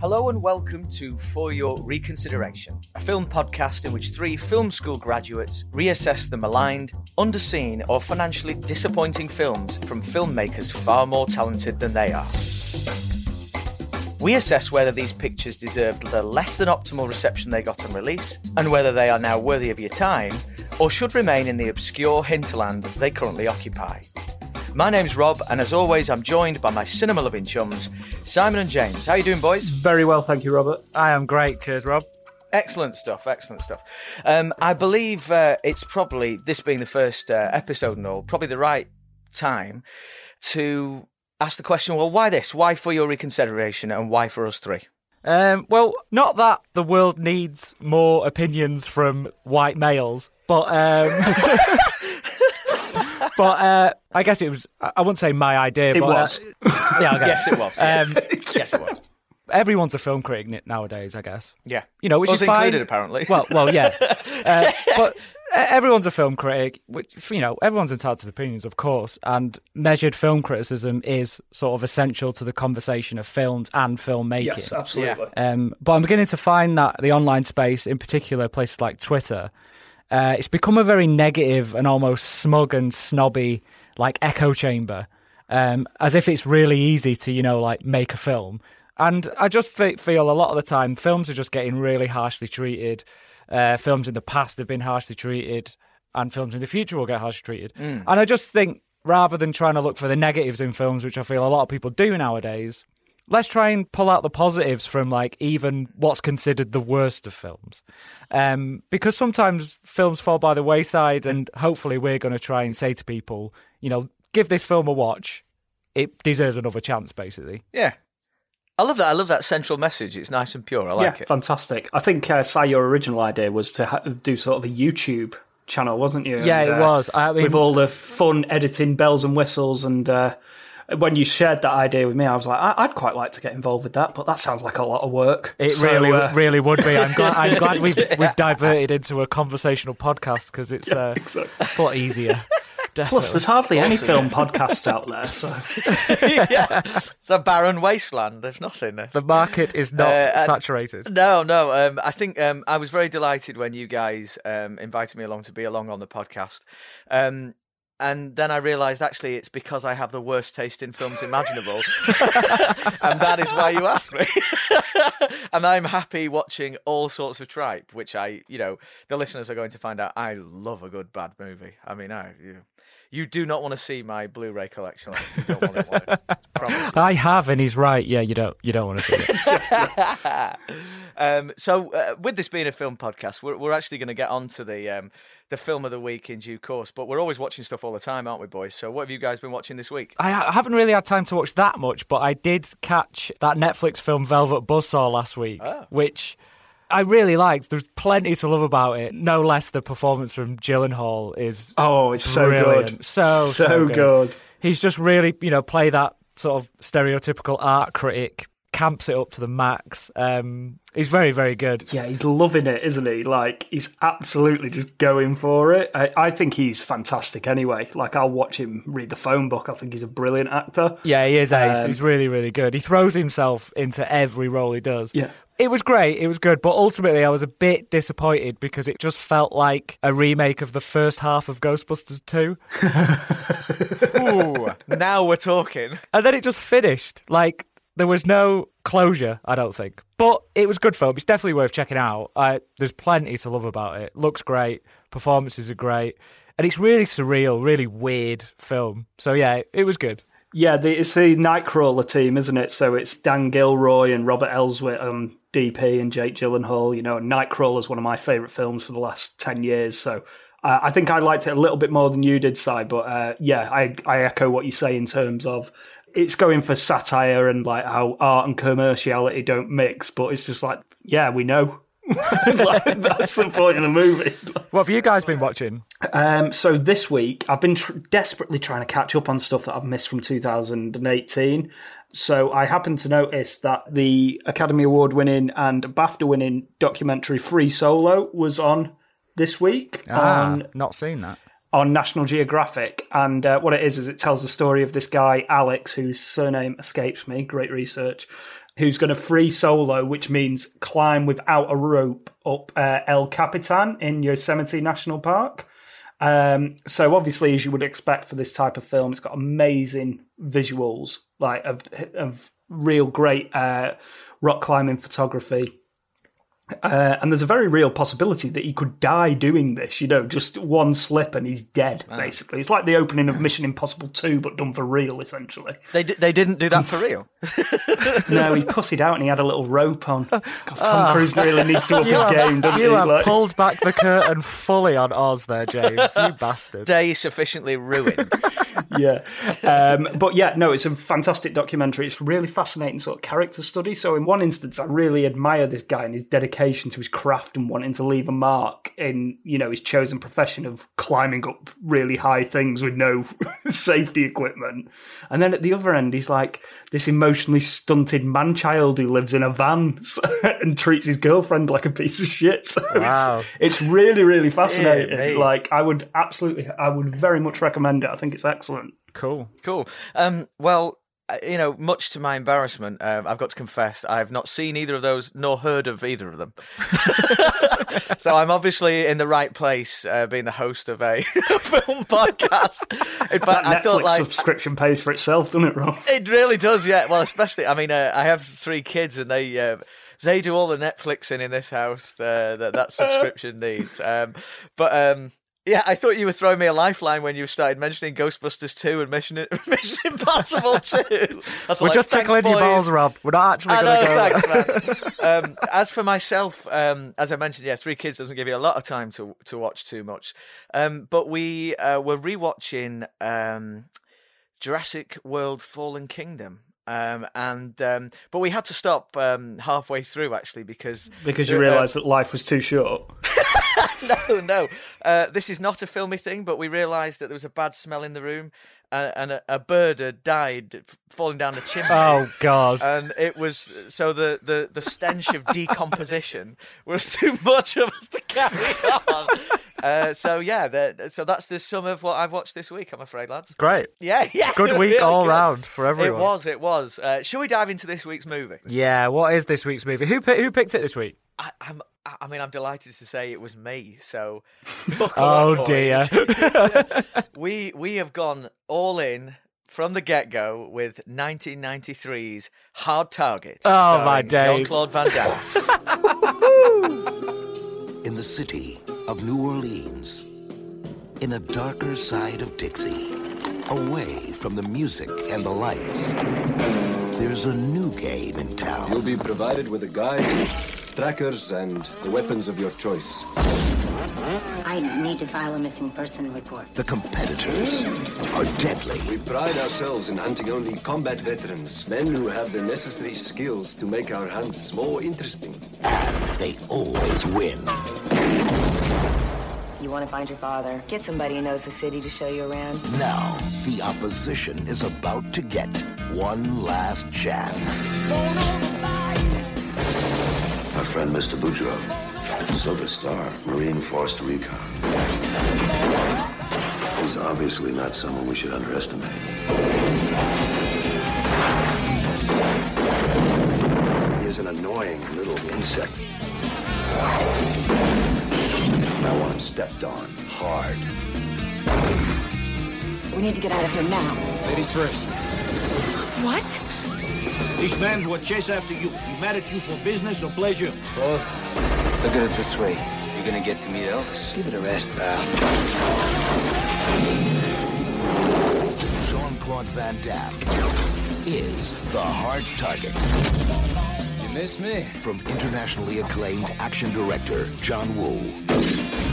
Hello and welcome to For Your Reconsideration, a film podcast in which three film school graduates reassess the maligned, underseen, or financially disappointing films from filmmakers far more talented than they are. We assess whether these pictures deserved the less than optimal reception they got on release, and whether they are now worthy of your time, or should remain in the obscure hinterland they currently occupy. My name's Rob, and as always, I'm joined by my cinema loving chums, Simon and James. How are you doing, boys? Very well, thank you, Robert. I am great. Cheers, Rob. Excellent stuff, excellent stuff. Um, I believe uh, it's probably, this being the first uh, episode and all, probably the right time to ask the question well, why this? Why for your reconsideration, and why for us three? Um, well, not that the world needs more opinions from white males, but um, but uh, I guess it was. I wouldn't say my idea. It but, was. Uh, yeah, okay. Yes, it was. Um, yes, it was. everyone's a film critic nowadays, I guess. Yeah. You know, which Us is fine. included, apparently. Well, well, yeah. Uh, but uh, everyone's a film critic, which you know, everyone's entitled to opinions, of course. And measured film criticism is sort of essential to the conversation of films and filmmaking. Yes, absolutely. Um, but I'm beginning to find that the online space, in particular places like Twitter, uh, it's become a very negative and almost smug and snobby, like echo chamber, um, as if it's really easy to, you know, like make a film. And I just fe- feel a lot of the time films are just getting really harshly treated. Uh, films in the past have been harshly treated, and films in the future will get harshly treated. And I just think rather than trying to look for the negatives in films, which I feel a lot of people do nowadays, let's try and pull out the positives from like even what's considered the worst of films um, because sometimes films fall by the wayside and hopefully we're going to try and say to people you know give this film a watch it deserves another chance basically yeah. I love that. I love that central message. It's nice and pure. I like yeah, it. fantastic. I think, uh, Si, your original idea was to ha- do sort of a YouTube channel, wasn't you? Yeah, And, it was. I mean- with all the fun editing, bells and whistles, and uh, when you shared that idea with me, I was like, I- I'd quite like to get involved with that, but that sounds like a lot of work. it So, really uh, really would be i'm glad i'm glad we've we've diverted into a conversational podcast because it's uh, exactly. it's a lot easier Definitely. Plus, there's hardly any film podcasts out there, so yeah. It's a barren wasteland. There's nothing. There's... the market is not Uh, and- saturated No, no. Um, I think um, I was very delighted when you guys um, invited me along to be along on the podcast. And then I realised actually it's because I have the worst taste in films imaginable, and that is why you asked me. and I'm happy watching all sorts of tripe, which I, you know, the listeners are going to find out. I love a good bad movie. I mean, I, you, you do not want to see my Blu-ray collection. You don't want to, want to, promise. i have and he's right yeah you don't you don't want to see it um, so, uh, with this being a film podcast, we're, we're actually going to get on to the um, the film of the week in due course. But we're always watching stuff all the time, aren't we, boys? So, what have you guys been watching this week? I I haven't really had time to watch that much, but I did catch that Netflix film Velvet Buzzsaw last week, Oh. which I really liked. There's plenty to love about it. No less the performance from Gyllenhaal is oh, it's so brilliant. good, So, so, so good. good. he's just really, you know, play that sort of stereotypical art critic, camps it up to the max. Um, he's very, very good. Yeah, he's loving it, isn't he? Like he's absolutely just going for it. I, I think he's fantastic anyway. Like I'll watch him read the phone book. I think he's a brilliant actor. Yeah, he is ace. Um, He's really, really good. He throws himself into every role he does. Yeah. It was great. It was good. But ultimately, I was a bit disappointed because it just felt like a remake of the first half of Ghostbusters 2. Ooh, now we're talking. And then it just finished. Like, there was no closure, I don't think. But it was good film. It's definitely worth checking out. I, there's plenty to love about it. Looks great. Performances are great. And it's really surreal, really weird film. So, yeah, it was good. Yeah, the, it's the Nightcrawler team, isn't it? So it's Dan Gilroy and Robert Elswit on DP and Jake Gyllenhaal. You know, and Nightcrawler is one of my favourite films for the last 10 years. So uh, I think I liked it a little bit more than you did, Si. But uh, yeah, I, I echo what you say in terms of it's going for satire and like how art and commerciality don't mix. But it's just like, yeah, we know. like, that's the point of the movie. What have you guys been watching? Um, so this week, I've been tr- desperately trying to catch up on stuff that I've missed from 2018. So I happened to notice that the Academy Award winning and BAFTA winning documentary Free Solo was on this week Ah, on not seen that. On National Geographic. And uh, what it is is it tells the story of this guy Alex, whose surname escapes me. Great research. who's going to free solo, which means climb without a rope up uh, El Capitan in Yosemite National Park. Um, so obviously, as you would expect for this type of film, it's got amazing visuals, like of of real great uh, rock climbing photography. Uh, and there's a very real possibility that he could die doing this. You know, just one slip and he's dead. Basically, it's like the opening of Mission Impossible Two, but done for real, essentially. They d- they didn't do that for real. no, he pussied out and he had a little rope on. God, Tom Cruise really needs to up his game, doesn't You he? have Like- pulled back the curtain fully on Oz there, James. You bastard. Day sufficiently ruined. yeah. Um, but yeah, no, it's a fantastic documentary. It's really fascinating sort of character study. So in one instance, I really admire this guy and his dedication to his craft and wanting to leave a mark in, you know, his chosen profession of climbing up really high things with no safety equipment. And then at the other end, he's like this emotionally stunted man child who lives in a van and treats his girlfriend like a piece of shit. So Wow. it's, it's really, really fascinating. me. Like I would absolutely, I would very much recommend it. I think it's excellent. Cool. Cool. Um, well, you know, much to my embarrassment, um, I've got to confess I have not seen either of those nor heard of either of them. so I'm obviously in the right place, uh, being the host of a film podcast. In fact, I Netflix thought like subscription pays for itself, doesn't it, Rob? it really does. Yeah. Well, especially I mean, uh, I have three kids, and they. Uh, they do all the Netflixing in this house uh, that that subscription needs. Um, but um, yeah, I thought you were throwing me a lifeline when you started mentioning Ghostbusters 2 and Mission, Mission Impossible 2. I We're like, just "Thanks, tickling your balls, Rob. We're not actually going to go. thanks, man. um, as for myself, um, as I mentioned, yeah, three kids doesn't give you a lot of time to to watch too much. Um, but we uh, were rewatching um, Jurassic World: Fallen Kingdom. Um, and um, but we had to stop um, halfway through actually because Because you uh, that life was too short. no, no. Uh, this is not a filmy thing, but we realised that there was a bad smell in the room, uh, and a, a bird had died falling down the chimney. Oh, God. And it was so the, the, the stench of decomposition was too much of us to carry on. Uh, so yeah, the, so that's the sum of what I've watched this week. I'm afraid, lads. Great. Yeah, yeah. Good week really all good. round for everyone. It was, it was. Uh, shall we dive into this week's movie? Yeah, what is this week's movie? Who, who picked it this week? I, I'm, I mean, I'm delighted to say it was me. So, Oh, up, dear. we we have gone all in from the get go with 1993's Hard Target. Oh, my starring days. Jean-Claude Van Damme. in the city of New Orleans, in a darker side of Dixie, away from the music and the lights, there's a new game in town. You'll be provided with a guide, trackers, and the weapons of your choice. I need to file a missing person report. The competitors are deadly. We pride ourselves in hunting only combat veterans, men who have the necessary skills to make our hunts more interesting. And They always win. You want to find your father? Get somebody who knows the city to show you around. Now, the opposition is about to get one last chance. My friend, Mr. Boudreaux, Silver Star, Marine Force Recon. He's obviously not someone we should underestimate. He is an annoying little insect. And I want him stepped on hard. We need to get out of here now. Ladies first. What? These men will chase after you. He mad at you for business or pleasure. Both. Look at it this way. You're gonna get to meet Elvis. Give it a rest, pal. Jean-Claude Van Damme is the hard target. You miss me? From internationally acclaimed action director John Woo.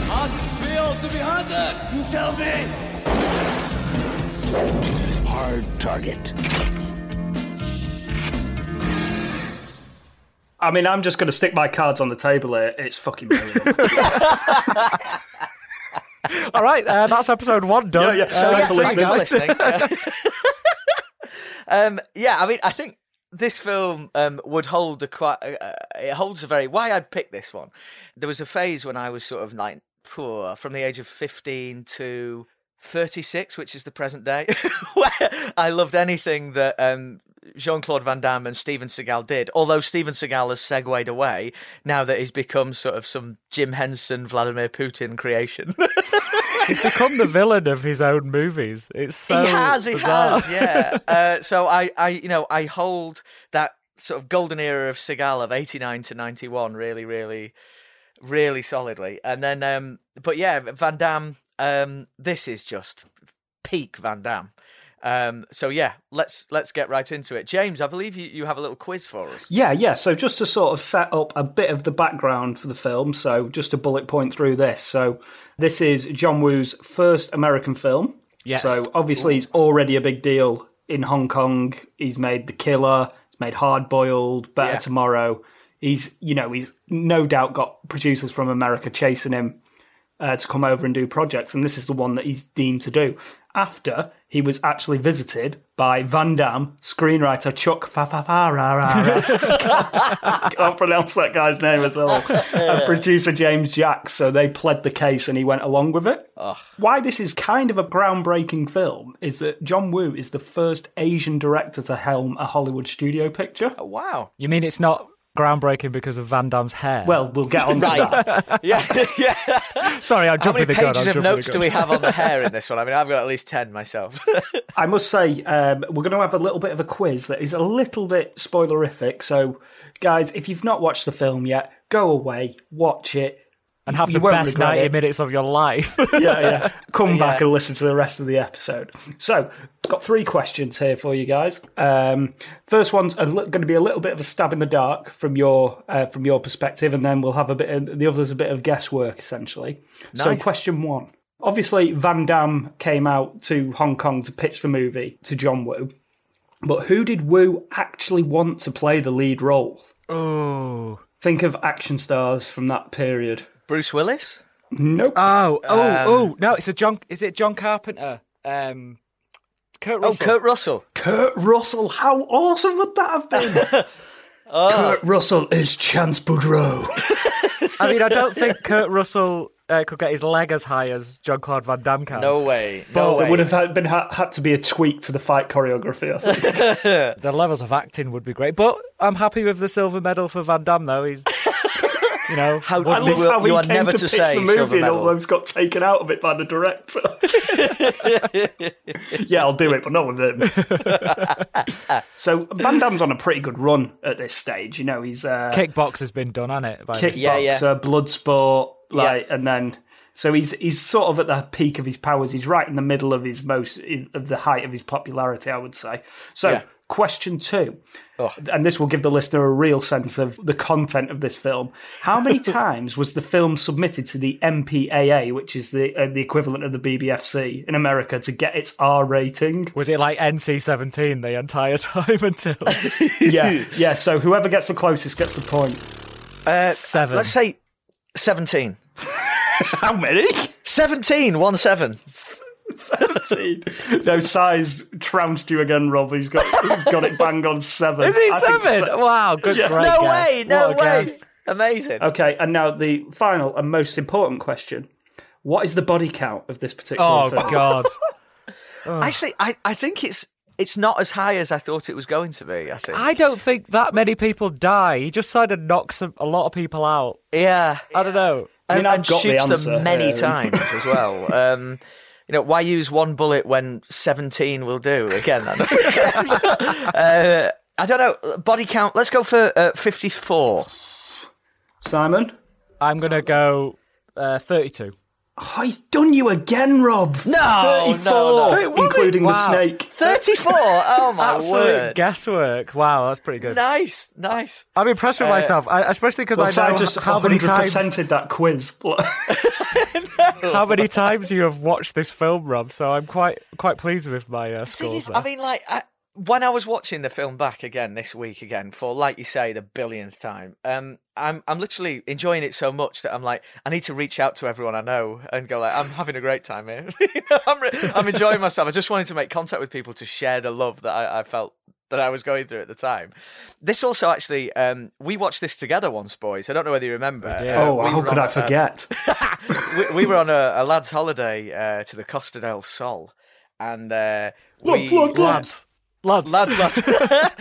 How's it feel to be hunted? You tell me. Hard target. I mean, I'm just going to stick my cards on the table here. It's fucking brilliant. All right, uh, that's episode one done. Yeah, yeah. Uh, Thanks for thanks, listening. guys. listening. um, yeah, I mean, I think this film um, would hold a quite. Uh, it holds a very. Why I'd pick this one. There was a phase when I was sort of like poor, from the age of fifteen to 36, which is the present day, I loved anything that um, Jean Claude Van Damme and Steven Seagal did. Although Steven Seagal has segued away now that he's become sort of some Jim Henson, Vladimir Putin creation. He's become the villain of his own movies. It's so he has, he bizarre. has, yeah. uh, so I, I, you know, I hold that sort of golden era of Seagal of '89 to '91 really, really, really solidly. And then, um, but yeah, Van Damme. Um, this is just peak Van Damme. Um, so yeah, let's let's get right into it. James, I believe you, you have a little quiz for us. Yeah, yeah. So just to sort of set up a bit of the background for the film, so just to bullet point through this. So this is John Woo's first American film. Yes. So obviously he's already a big deal in Hong Kong. He's made The Killer, he's made Hard Boiled, Better Yeah. Tomorrow. He's you know he's no doubt got producers from America chasing him uh, to come over and do projects, and this is the one that he's deemed to do. After he was actually visited by Van Damme, screenwriter Chuck Fafafarara. Can't pronounce that guy's name at all. And producer James Jacks. So they pled the case and he went along with it. Why this is kind of a groundbreaking film is that John Woo is the first Asian director to helm a Hollywood studio picture. Oh, wow. You mean it's not groundbreaking because of Van Damme's hair? Well, we'll get on to that. Yeah, yeah. sorry, I'm How jumping many the gun. pages I'm of notes do we have on the hair in this one? I mean, I've got at least ten myself. I must say, um, we're going to have a little bit of a quiz that is a little bit spoilerific. So, guys, if you've not watched the film yet, go away, watch it. And have You the best 90 it. minto of your life. yeah, yeah. Come back and listen to the rest of the episode. So, got three questions here for you guys. Um, first one's li- going to be a little bit of a stab in the dark from your uh, from your perspective, and then we'll have a bit. Of, the others a bit of guesswork, essentially. So, question one. Obviously, Van Damme came out to Hong Kong to pitch the movie to John Woo, but who did Woo actually want to play the lead role? oh. Think of action stars from that period. Bruce Willis. Nope. Oh, oh, Um, oh. No, it's a John. Is it John Carpenter? Um, Kurt Oh, Russell. Kurt Russell. Kurt Russell, how awesome would that have been? Kurt Russell is Chance Boudreaux. I mean, I don't think Kurt Russell uh, could get his leg as high as John Claude Van Damme can. No way. No Well, way. there would have had, been ha- had to be a tweak to the fight choreography. I think. The levels of acting would be great. But I'm happy with the silver medal for Van Damme, though. He's, you know, How- I love how he you are came never to, pitch the movie and almost got taken out of it by the director. yeah, I'll do it, but not with him. so Van Damme's on a pretty good run at this stage. You know, he's uh, kickbox has been done, hasn't it? by kickboxer, Yeah, yeah. Bloodsport, like, and then so he's he's sort of at the peak of his powers. He's right in the middle of his most of the height of his popularity, I would say. So, Yeah. Question two, and this will give the listener a real sense of the content of this film. How many times was the film submitted to the MPAA, which is the uh, the equivalent of the BBFC in America, to get its R rating? Was it like NC-17 the entire time until yeah, yeah. So whoever gets the closest gets the point. Uh, seven? Let's say 17. How many? 17, 1 7. 17. No, size trounced you again, Rob. He's got he's got it bang on seven. Is he I seven? so- Wow, good Yeah. great No guess. way, no way. guess. Amazing. Okay, and now the final and most important question: What is the body count of this particular Oh film? god. Actually, I, I think it's it's not as high as I thought it was going to be, I think. I don't think that many people die. He just kind of knocks a, a lot of people out. yeah. I don't know. I mean, and, I've and got the shoots answer them many here. times as well. Um, you know, why use one bullet when 17 will do? Again, uh, I don't know. Body count, let's go for uh, 54. Simon. I'm gonna go uh, 32. Oh, he's done you again, Rob. No, 34, no, no. Wait, was it? including the snake. 34? Oh, my Absolute word. guesswork. Wow, that's pretty good. Nice, nice. I'm impressed with myself, I, especially because Well, I Si know just how many times 100%ed that quiz. how many times you have watched this film, Rob. So I'm quite quite pleased with my uh, Thing scores. is. I mean, like, I, when I was watching the film back again this week again for, like you say, the billionth time, um, I'm I'm literally enjoying it so much that I'm like, I need to reach out to everyone I know and go like, I'm having a great time here. You know, I'm re- I'm enjoying myself. I just wanted to make contact with people to share the love that I, I felt that I was going through at the time. This also actually, um, we watched this together once, boys. I don't know whether you remember. did. Uh, oh, we how could on I a- forget? we, we were on a, a lad's holiday uh, to the Costa del Sol, and uh, Look, we, look, Lads, lads, lads, lads.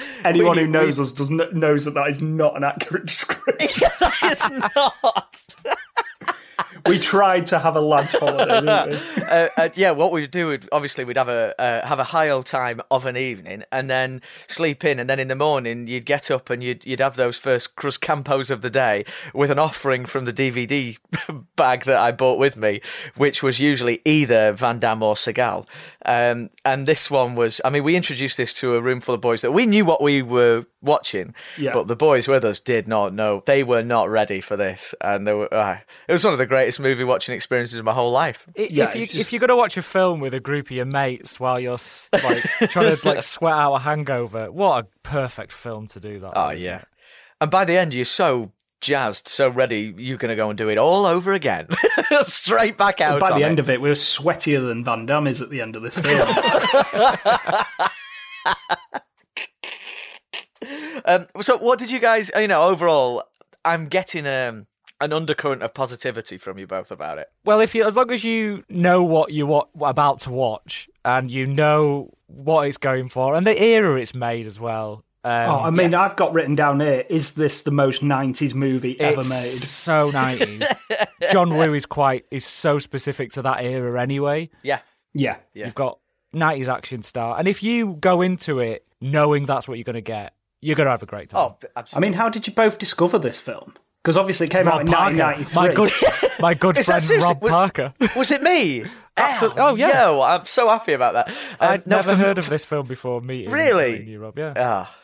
Anyone We- who knows us does not knows that that is not an accurate description. it's not. We tried to have a lads' holiday, uh, uh, yeah, what we'd do would obviously we'd have a uh, have a high old time of an evening, and then sleep in, and then in the morning you'd get up and you'd you'd have those first crust campos of the day with an offering from the DVD bag that I bought with me, which was usually either Van Damme or Seagal. Um, and this one was, I mean, we introduced this to a room full of boys that we knew what we were watching, Yeah. but the boys with us did not know. They were not ready for this, and they were. Uh, it was one of the greatest movie watching experiences of my whole life. I- Yeah, if you just... if you're gonna watch a film with a group of your mates while you're like trying to like sweat out a hangover, what a perfect film to do that. Oh with. yeah. And by the end, you're so jazzed, so ready, you're going to go and do it all over again, straight back out. By on the it. end of it, we are sweatier than Van Damme is at the end of this film. Um, so, what did you guys? You know, overall, I'm getting um, an undercurrent of positivity from you both about it. Well, if you as long as you know what you what about to watch and you know what it's going for and the era it's made as well. Um, oh, I mean, I've got written down here: is this the most '90s movie ever made? So nineties. John Woo is quite is so specific to that era anyway. Yeah, Yeah, Yeah, You've got nineties action star, and if you go into it knowing that's what you're going to get, you're going to have a great time. Oh, absolutely. I mean, how did you both discover this film? Because obviously it came out in Parker, 1993. my good, my good Is that friend Rob was- Parker. was it me? Absolutely. Oh yeah. Yo, I'm so happy about that. Um, I'd no, never for- heard of this film before meeting Really? meeting you, Rob. Yeah. Ah,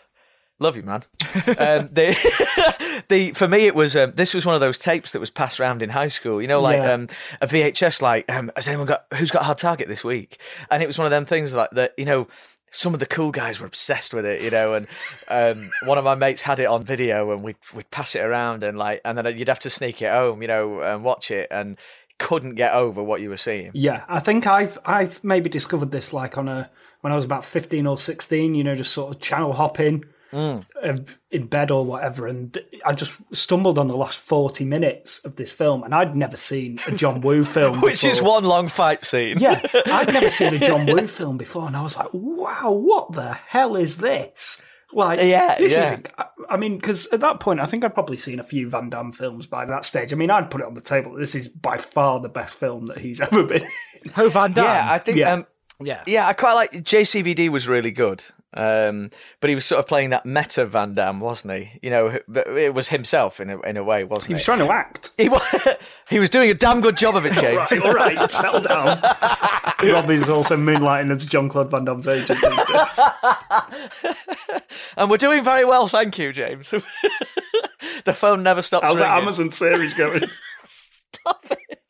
love you, man. um, the, the for me, it was um, this was one of those tapes that was passed around in high school. You know, like Yeah. um, a VHS. Like, um, has anyone got who's got a hard target this week? And it was one of them things like that. You know. Some of the cool guys were obsessed with it, you know, and um, one of my mates had it on video, and we'd we'd pass it around, and like, and then you'd have to sneak it home, you know, and watch it, and couldn't get over what you were seeing. Yeah, I think I've I've maybe discovered this like on a when I was about fifteen or sixteen. You know, just sort of channel hopping Mm. in bed or whatever, and I just stumbled on the last forty minutes of this film, and I'd never seen a John Woo film, Which is one long fight scene. Yeah, I'd never seen a John Woo film before, and I was like, "Wow, what the hell is this?" Like, Yeah, this yeah. is. I- I mean, because at that point, I think I'd probably seen a few Van Damme films by that stage. I mean, I'd put it on the table. This is by far the best film that he's ever been. in. Who Van Damme? Yeah, I think. Yeah. Um, yeah. Yeah, I quite like JCVD was really good. Um, but he was sort of playing that meta Van Damme, wasn't he? You know, it was himself in a, in a way, wasn't He he? was trying to act. he was, he was doing a damn good job of it, James. Right, all right, settle down. Robbie's also moonlighting as John Claude Van Damme's agent and we're doing very well, thank you, James. the phone never stops How's that. Amazon series going? Stop it.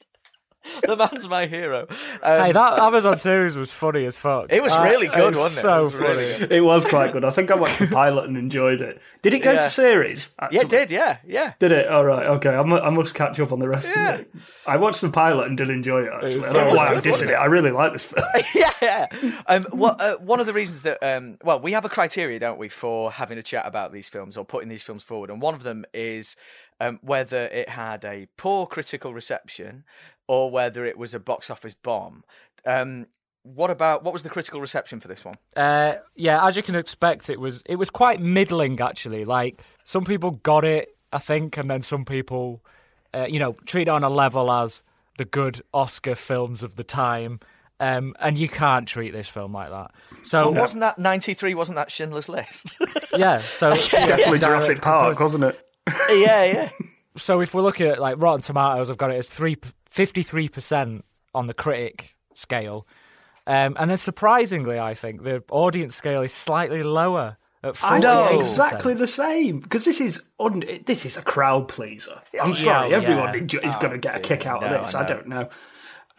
The man's my hero. Um, Hey, that Amazon series was funny as fuck. It was Uh, really good, was wasn't it? So It was funny. really. It was quite good. I think I watched the pilot and enjoyed it. Did it go Yeah. to series? yeah, actually? it did. Yeah, yeah. Did it? All right. Okay. I mu- I must catch up on the rest Yeah. of it. I watched the pilot and did enjoy it. Actually, was I don't know why I'm dissing it. I really like this film. yeah. Um, what, uh, one of the reasons that, um, well, we have a criteria, don't we, for having a chat about these films or putting these films forward. And one of them is um, whether it had a poor critical reception or whether it was a box office bomb. Um, what about what was the critical reception for this one? Uh, yeah, as you can expect, it was it was quite middling actually. Like some people got it, I think, and then some people, uh, you know, treat it on a level as the good Oscar films of the time. Um, and you can't treat this film like that. So Well, wasn't that ninety three? Wasn't that Schindler's List? yeah, so Definitely direct Jurassic Park, composer. wasn't it? yeah, yeah. So if we're looking at like Rotten Tomatoes, I've got it as three53 percent on the critic scale, um, and then surprisingly, I think the audience scale is slightly lower at I 48%. know exactly the same because this is un- this is a crowd pleaser. I'm sorry, yeah. everyone enjo- is Oh, going to get a kick out no, of this. I I, don't know.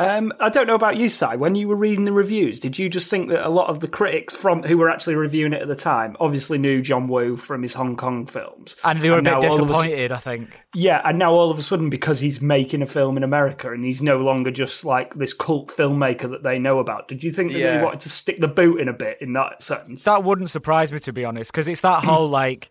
Um, I don't know about you, Si. When you were reading the reviews, did you just think that a lot of the critics from who were actually reviewing it at the time obviously knew John Woo from his Hong Kong films, And they were a bit all of a s- disappointed, I think. yeah, and now all of a sudden, because he's making a film in America and he's no longer just like this cult filmmaker that they know about, did you think that Yeah. they wanted to stick the boot in a bit in that sense? That wouldn't surprise me, to be honest, because it's that whole like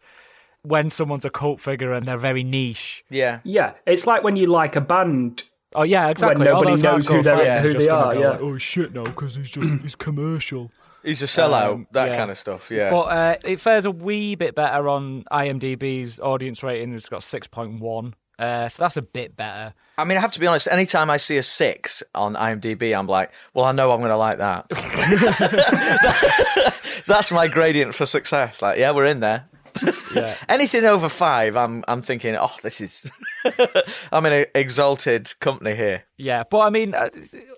when someone's a cult figure and they're very niche. Yeah. yeah, it's like when you like a band. Oh yeah, exactly. When nobody those knows who they're- fans who they are, go yeah. like, oh shit, no, because he's just he's commercial. He's a sellout, Um, that yeah. kind of stuff. Yeah. But uh, it fares a wee bit better on IMDb's audience rating. It's got six point one, uh, so that's a bit better. I mean, I have to be honest. Anytime I see a six on IMDb, I'm like, well, I know I'm going to like that. That's my gradient for success. Like, yeah, we're in there. Yeah. Anything over five, I'm I'm thinking, oh, this is. I'm in an exalted company here. Yeah, but I mean, uh,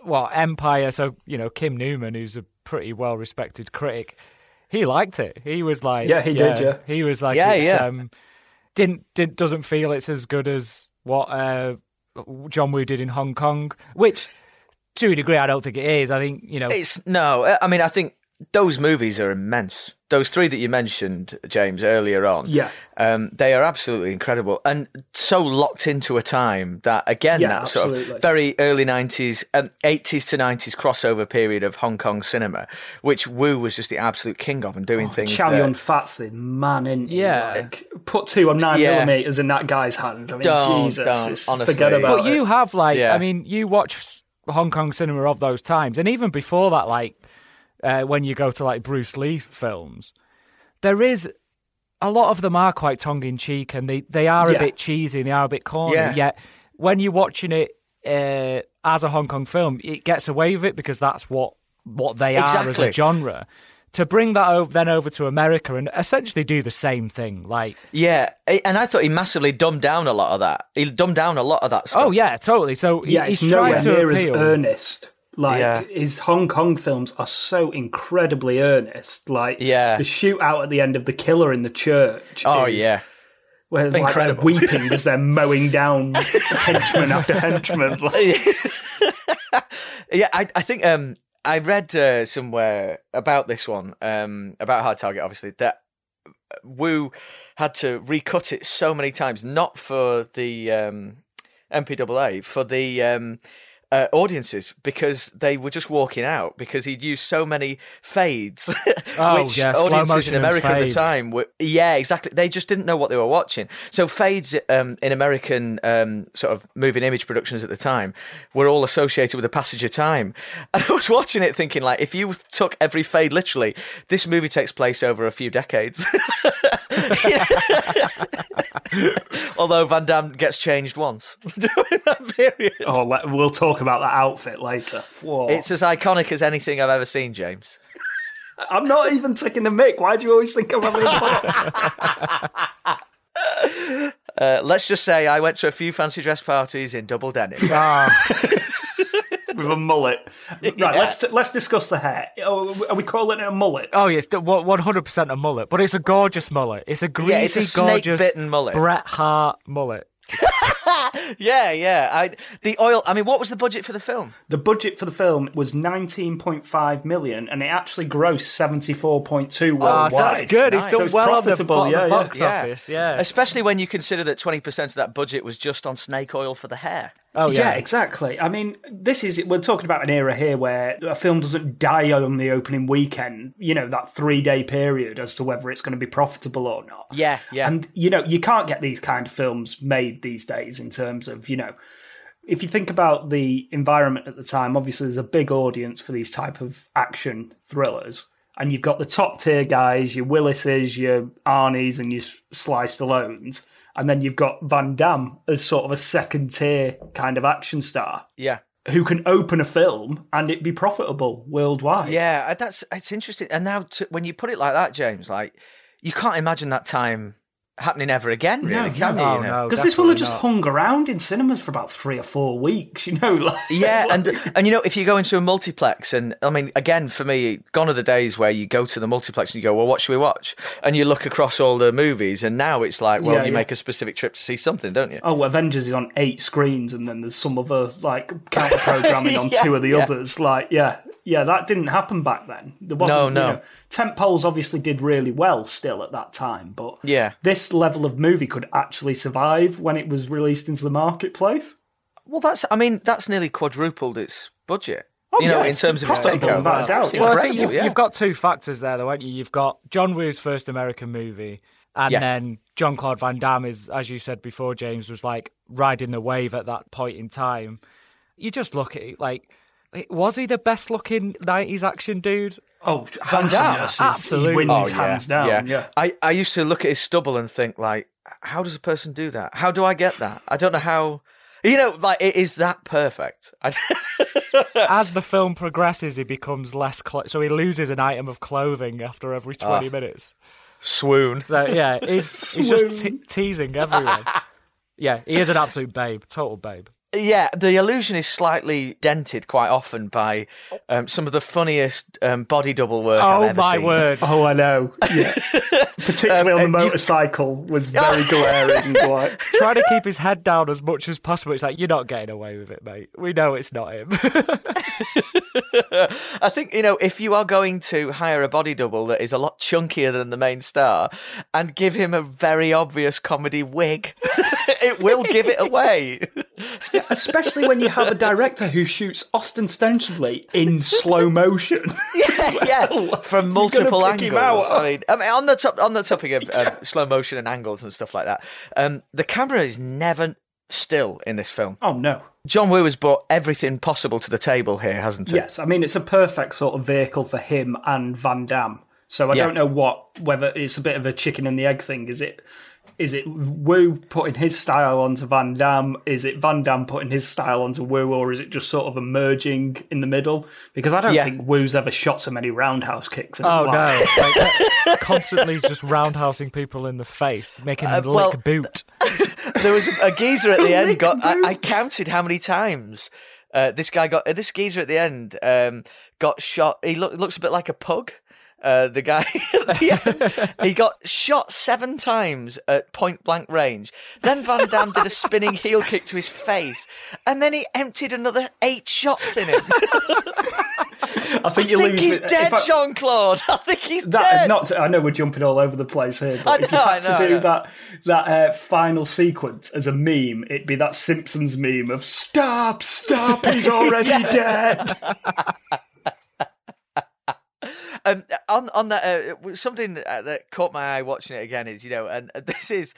well, Empire. So you know, Kim Newman, who's a pretty well-respected critic, he liked it. He was like, Yeah, he did, yeah. he was like, Yeah, yeah. Um, didn't, didn't doesn't feel it's as good as what uh, John Woo did in Hong Kong, which to a degree I don't think it is. I think you know, It's no. I mean, I think those movies are immense. Those three that you mentioned, James, earlier on. Yeah. Um, they are absolutely incredible and so locked into a time that again Yeah, that sort of very early nineties, um, eighties to nineties crossover period of Hong Kong cinema, which Woo was just the absolute king of and doing things. Chow Yun Fat's the man in Yeah. Like, put two on nine Yeah. millimeters in that guy's hand. I mean, Don't, Jesus, don't, honestly. forget about but it. you have like, Yeah. I mean, you watch Hong Kong cinema of those times, and even before that, like uh, when you go to like Bruce Lee films, there is a lot of them are quite tongue in cheek, and they they are Yeah. a bit cheesy, and they are a bit corny. Yeah. Yet when you're watching it uh, as a Hong Kong film, it gets away with it because that's what what they are as a genre. To bring that over, then over to America and essentially do the same thing, like Yeah, and I thought he massively dumbed down a lot of that. He dumbed down a lot of that stuff. oh yeah, totally. So yeah, he's it's nowhere to near as earnest. Like Yeah. his Hong Kong films are so incredibly earnest. Like Yeah. the shootout at the end of the killer in the church. Oh is- yeah. where like, they're weeping as they're mowing down henchman after henchman. Like, yeah, I, I think um, I read uh, somewhere about this one, um, about Hard Target, obviously, that Woo had to recut it so many times, not for the um, MPAA, for the um, uh, audiences, because they were just walking out because he'd used so many fades, Oh, which yeah, audiences in America at the time were. Yeah, exactly. They just didn't know what they were watching. So fades um, in American um, sort of moving image productions at the time were all associated with the passage of time. And I was watching it thinking, like, if you took every fade literally, this movie takes place over a few decades. Although Van Damme gets changed once during that period. oh, let, we'll talk about that outfit later. Whoa. It's as iconic as anything I've ever seen, James. I'm not even taking the mic. Why do you always think I'm having a? Uh, let's just say I went to a few fancy dress parties in double denim. With a mullet? Right, let's let's discuss the hair. Oh, Are we calling it a mullet? Oh yes, one hundred percent a mullet, but it's a gorgeous mullet. It's a greasy, Yeah, it's a gorgeous snake-bitten mullet. Bret Hart mullet. yeah, yeah. I the oil. I mean, what was the budget for the film? The budget for the film was 19.5 million, and it actually grossed 74.2 Oh, ah, worldwide. so that's good. It's Nice. done So it's well on the, profitable, bo- the yeah, yeah. box Yeah. office. Yeah. Especially when you consider that twenty percent of that budget was just on snake oil for the hair. Oh yeah. yeah. exactly. I mean, this is we're talking about an era here where a film doesn't die on the opening weekend. You know that three day period as to whether it's going to be profitable or not. Yeah, yeah. And you know you can't get these kind of films made these days in terms of you know. If you think about the environment at the time, obviously there's a big audience for these type of action thrillers, and you've got the top tier guys, your Willises, your Arnies, and your Sly Stallones, and then you've got Van Damme as sort of a second tier kind of action star yeah, who can open a film and it be profitable worldwide. yeah. uh, That's it's interesting. And now, to, when you put it like that, James, like you can't imagine that time happening ever again, really, No, can no. you? Oh, you know? no. Because this one had just Definitely hung around in cinemas for about three or four weeks, you know. Like, Yeah, and and you know if you go into a multiplex, and I mean, again for me, gone are the days where you go to the multiplex and you go, well, what should we watch? And you look across all the movies, and now it's like, well, Yeah, you yeah. make a specific trip to see something, don't you? oh, Avengers is on eight screens, and then there's some other like counter programming on Yeah, two of the yeah. others. Like, yeah, yeah, that didn't happen back then. There wasn't. No, you no. know, tent poles obviously did really well still at that time, but Yeah. this level of movie could actually survive when it was released into the marketplace. Well, that's I mean that's nearly quadrupled its budget. Oh, you know, yeah, in terms of its profitable, takeover. without a doubt, It's yeah. Well, I think you've, yeah. you've got two factors there, though, haven't you? You've got John Woo's first American movie, and Yeah. then John Claude Van Damme is, as you said before, James was like riding the wave at that point in time. You just look at it like, was he the best looking '90s action dude? Oh, handsomeness is- Absolutely. he wins Oh, hands down. Yeah. I, I used to look at his stubble and think like, how does a person do that? How do I get that? I don't know how. You know, like it is that perfect. As the film progresses, he becomes less. Clo- so he loses an item of clothing after every Ah. 20 minutes. swoon. So yeah, he's, he's just te- teasing everyone. yeah, he is an absolute babe, total babe. Yeah, the illusion is slightly dented quite often by um, some of the funniest um, body double work I've Oh ever my seen. word! Oh, I know. Yeah. Particularly on the Um, and you- motorcycle was very glaring. Like, Trying to keep his head down as much as possible. It's like you're not getting away with it, mate. We know it's not him. I think you know if you are going to hire a body double that is a lot chunkier than the main star and give him a very obvious comedy wig, it will give it away. Especially when you have a director who shoots ostensibly in slow motion. yeah, from multiple angles. I mean, I mean, on the top on the topic of um, slow motion and angles and stuff like that, um, the camera is never still in this film. oh no. John Woo has brought everything possible to the table here, hasn't he? Yes, I mean it's a perfect sort of vehicle for him and Van Damme. So I Yeah. don't know what whether it's a bit of a chicken and the egg thing. Is it is it Woo putting his style onto Van Damme? Is it Van Damme putting his style onto Woo, or is it just sort of emerging in the middle? Because I don't Yeah. think Woo's ever shot so many roundhouse kicks. In his oh no! Like, uh, constantly just roundhousing people in the face, making them Uh, well- lick boot. there was a geezer at the end. Got I, I counted how many times uh, this guy got. Uh, this geezer at the end um, got shot. He look, looks a bit like a pug. Uh, the guy the end, he got shot seven times at point blank range. Then Van Damme did a spinning heel kick to his face, and then he emptied another eight shots in him. I think I think he's dead, Jean Claude. I think he's that dead. not to, I know we're jumping all over the place here, but I if you know, had know, to do that that uh, final sequence as a meme, it'd be that Simpsons meme of "Stop, stop, he's already dead." Um, on on that uh, something uh, that caught my eye watching it again is you know, and uh, this is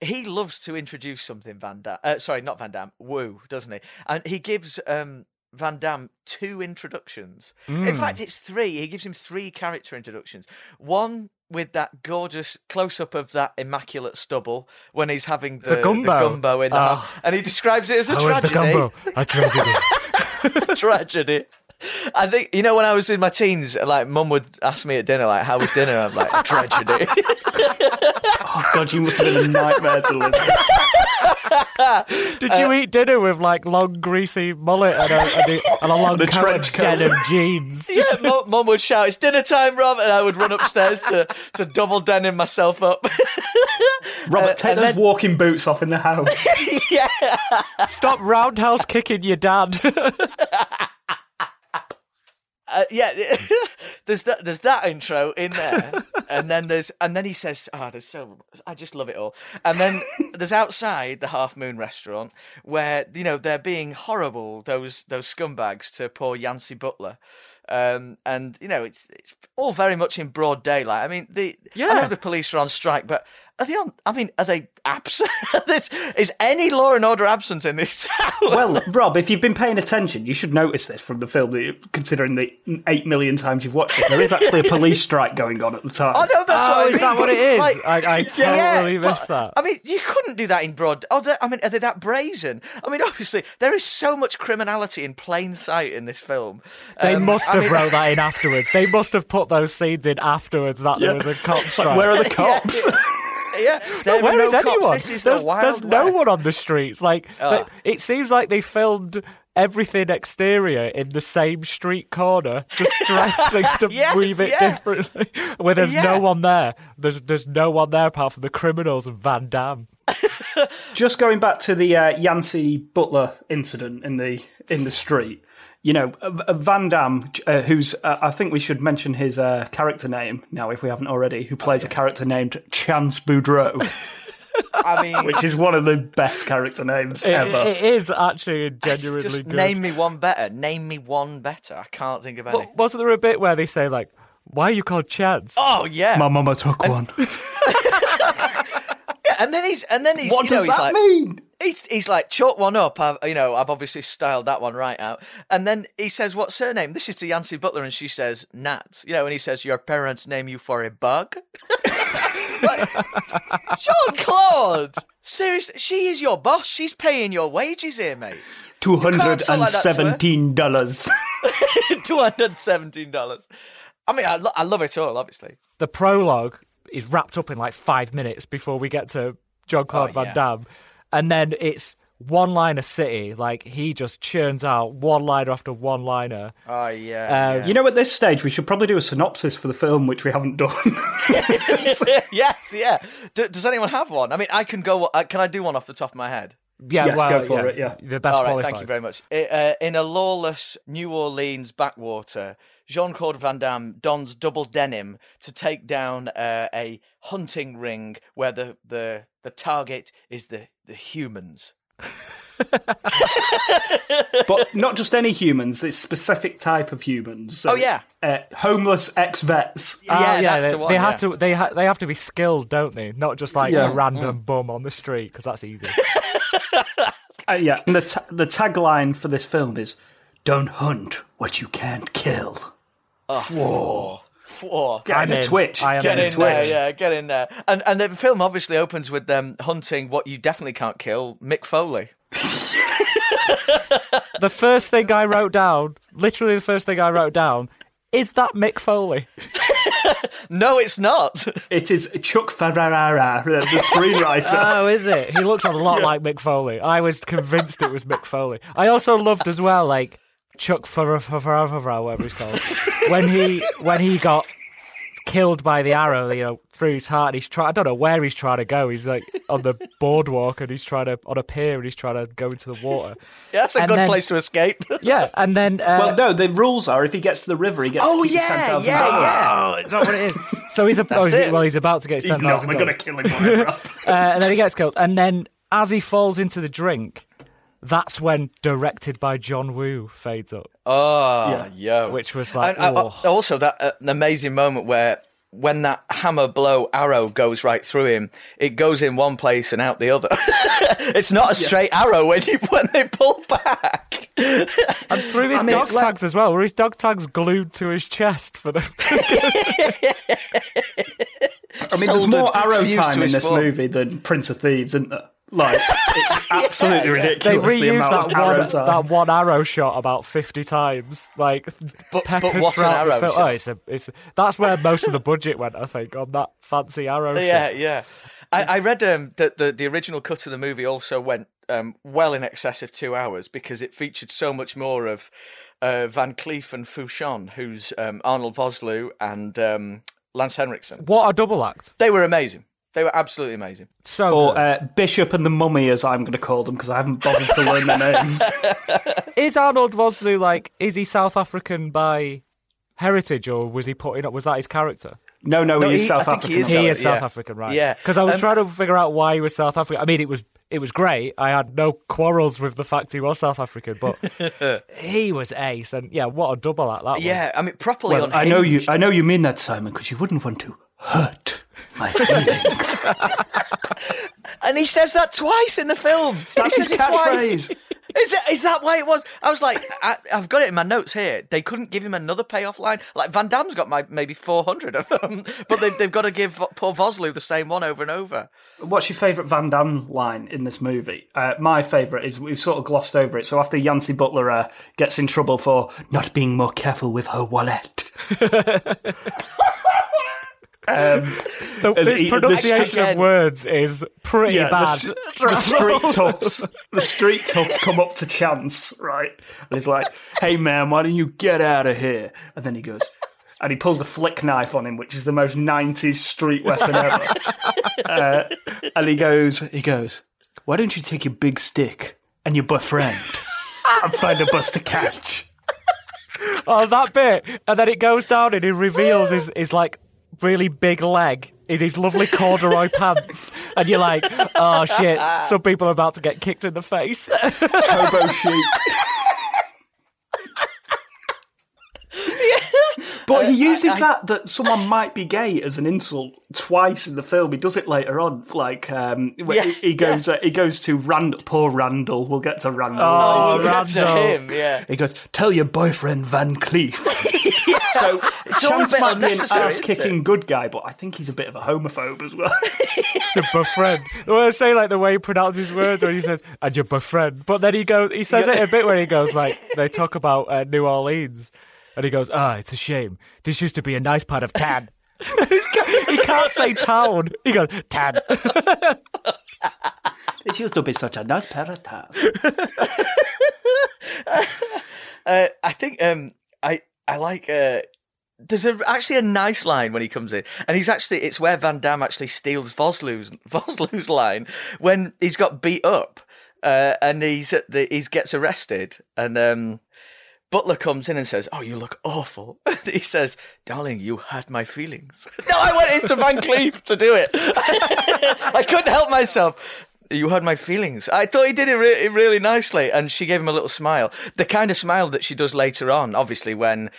he loves to introduce something Van Damme. Uh, sorry, not Van Damme. Woo, doesn't he? And he gives um, Van Damme two introductions. In fact, it's three. He gives him three character introductions. One. With that gorgeous close up of that immaculate stubble when he's having the, The gumbo. gumbo in the Oh. and he describes it as a How was the tragedy. gumbo? A tragedy. tragedy. I think you know when I was in my teens, like mum would ask me at dinner, like, "How was dinner?" I'm like, "Tragedy." oh God, you must have been a nightmare to live. with. Did you eat dinner with like long greasy mullet and a, and a, and a long And a of trench coat. denim jeans? yeah, mum, mum would shout, "It's dinner time, Rob!" and I would run upstairs to to double denim myself up. Robert, Uh, take those then- walking boots off in the house. yeah, Stop roundhouse kicking your dad. Yeah. there's that. There's that intro in there, and then there's and then he says, "Ah, there's so I just love it all." And then there's outside the Half Moon restaurant where you know they're being horrible those those scumbags to poor Yancey Butler. Um, and you know it's it's all very much in broad daylight. I mean, the yeah. I know the police are on strike, but are they on? I mean, are they absent? this, is any law and order absent in this town? well, Rob, if you've been paying attention, you should notice this from the film. Considering the eight million times you've watched it, there is actually a police strike going on at the time. Oh no, that's Oh, what I is mean. that what it is? I- I totally but, missed that. I mean, you couldn't do that in broad. Oh, I mean, are they that brazen? I mean, obviously, there is so much criminality in plain sight in this film. They Um, must I have mean- wrote that in afterwards. They must have put those scenes in afterwards that there was a cop strike. Where are the cops? yeah. But There where were is cops. anyone? This is the there's Wild there's no one on the streets. Like they- it seems like they filmed everything exterior in the same street corner, just dressed things to Yes, weave it yeah. differently. Where there's Yeah. no one there. There's there's no one there apart from the criminals and Van Damme. Just going back to the uh, Yancey Butler incident in the in the street, you know, uh, uh, Van Damme, uh, who's uh, I think we should mention his uh, character name now if we haven't already, who plays a character named Chance Boudreaux, I mean, which is one of the best character names It- ever. it is actually genuinely just good. name me one better. Name me one better. I can't think of any. But wasn't there a bit where they say like, "Why are you called Chance?" Oh yeah. My mama took one. Yeah, and then he's and then he's what you know, does he's that like, mean? He's he's like chalk one up. I've you know I've obviously styled that one right out. And then he says, "What's her name?" This is to Yancey Butler, and she says, "Nat." You know, and he says, "Your parents name you for a bug." Jean Claude, seriously, she is your boss. She's paying your wages here, mate. Two hundred talk and like that to her. seventeen dollars. Two hundred seventeen dollars. I mean, I, lo- I love it all, obviously. the prologue is wrapped up in like five minutes before we get to John Claude Oh, Van yeah. Damme, and then it's one liner city. Like he just churns out one liner after one liner. Oh yeah. Uh, yeah. You know, at this stage, we should probably do a synopsis for the film, which we haven't done. yes, yeah. D- does anyone have one? I mean, I can go. Uh, can I do one off the top of my head? Yeah, Yes, well, go for it, yeah. the best All right, qualified. thank you very much. I- uh, in a lawless New Orleans backwater, Jean Claude Van Damme dons double denim to take down uh, a hunting ring where the, the, the target is the, the humans. but not just any humans; it's specific type of humans. So Oh, yeah. uh, homeless ex vets. Ah, Yeah, that's they, the one, they yeah. have to. They ha- they have to be skilled, don't they? Not just like Yeah. a random bum on the street, because that's easy. Uh, yeah, and the ta- the tagline for this film is "Don't hunt what you can't kill." Whoa. Whoa. Get I'm in the in. Twitch. I am Get in in Twitch. there, yeah, get in there. And and the film obviously opens with them hunting what you definitely can't kill, Mick Foley. the first thing I wrote down, literally the first thing I wrote down, is that Mick Foley. No, it's not. It is Chuck Pfarrer, the the screenwriter. Oh, is it? He looks a lot like Mick Foley. I was convinced it was Mick Foley. I also loved as well, like Chuck Pfarrer, whatever he's called, when he when he got killed by the arrow, you know, through his heart. He's trying. I don't know where he's trying to go. He's like on the boardwalk and he's trying to on a pier and he's trying to go into the water. Yeah, that's a And good then- place to escape. Yeah, and then uh, well, no, the rules are if he gets to the river, he gets. Oh, to keep yeah, $10,000. yeah, yeah. Oh, is that what it is? So he's a, oh, he's- well, he's about to get his He's ten not. thousand. We're going to kill him. Uh, and then he gets killed. And then as he falls into the drink, that's when directed by John Woo fades up, Oh, Yeah. yo. which was like, And, uh, oh. also that uh, amazing moment where when that hammer blow arrow goes right through him, it goes in one place and out the other. it's not a straight arrow when you when they pull back. and through his I mean, dog like- tags as well, were his dog tags glued to his chest for the. I mean, there's more arrow time in this form. movie than Prince of Thieves, isn't there? Like, it's absolutely yeah. ridiculous. they the reused amount that one time. that one arrow shot about fifty times, like But- peppered but what an arrow film. shot. Oh, it's a, it's that's where most of the budget went, I think, on that fancy arrow yeah, shot. yeah. I, I read um, that the the original cut of the movie also went um, well in excess of two hours because it featured so much more of uh, Van Cleef and Fouchon, who's um, Arnold Vosloo and um, Lance Henriksen. What a double act! They were amazing. They were absolutely amazing. So Or uh, Bishop and the Mummy, as I'm going to call them, because I haven't bothered to learn their names. is Arnold Vosloo like? Is he South African by heritage, or was he putting up? Was that his character? No, no, No, he is South I African. he is. He So, is South yeah. African, right? Yeah. Because I was Um, trying to figure out why he was South African. I mean, it was it was great. I had no quarrels with the fact he was South African, but he was ace, and yeah, what a double act that was. Yeah, I mean, properly Well, on. I know you. I know you mean that, Simon, because you wouldn't want to hurt my feelings. And he says that twice in the film. That's his says it twice. catchphrase. Is that, is that why it was? I was like, I, I've got it in my notes here. They couldn't give him another payoff line. Like Van Damme's got my, maybe 400 of them, but they've, they've got to give poor Vosloo the same one over and over. What's your favourite Van Damme line in this movie? Uh, my favourite is we've sort of glossed over it. So after Yancey Butler uh, gets in trouble for not being more careful with her wallet, The, this he- pronunciation again- of words is pretty Yeah, bad. s- the street toughs, the street toughs come up to Chance, right? And he's like, "Hey man, why don't you get out of here?" And then he goes, and he pulls the flick knife on him, which is the most '90s street weapon ever. uh, and he goes, he goes, "Why don't you take your big stick and your befriend and find a bus to catch?" Oh, that bit, and then it goes down and he reveals his, his like really big leg in his lovely corduroy pants, and you're like, oh shit, some people are about to get kicked in the face. Hobo sheep. But he uses that that someone might be gay as an insult twice in the film. He does it later on, like um, when Yeah, he, he goes uh, he goes to Rand, poor Randall. We'll get to Randall. Oh, later. That's to Randall. him, yeah. He goes, "Tell your boyfriend Van Cleef." so It's all a Chance bit might be an ass-kicking good guy, but I think he's a bit of a homophobe as well. your befriend. Well, I say like the way he pronounces words when he says "and your befriend," but then he goes, he says it a bit where he goes like they talk about uh, New Orleans, and he goes, "Ah, it's a shame. This used to be a nice part of Tan." he can't say town. He goes Tan. it used to be such a nice part of town. Uh, I think um, I I like. Uh, there's a, actually a nice line when he comes in, and he's actually it's where Van Damme actually steals Vosloo's Vosloo's line when he's got beat up, uh, and he's at the he gets arrested, and um, Butler comes in and says, "Oh, you look awful." He says, "Darling, you hurt my feelings." no, I went into Van Cleef to do it. I couldn't help myself. You hurt my feelings. I thought he did it re- really nicely, and she gave him a little smile. The kind of smile that she does later on, obviously, when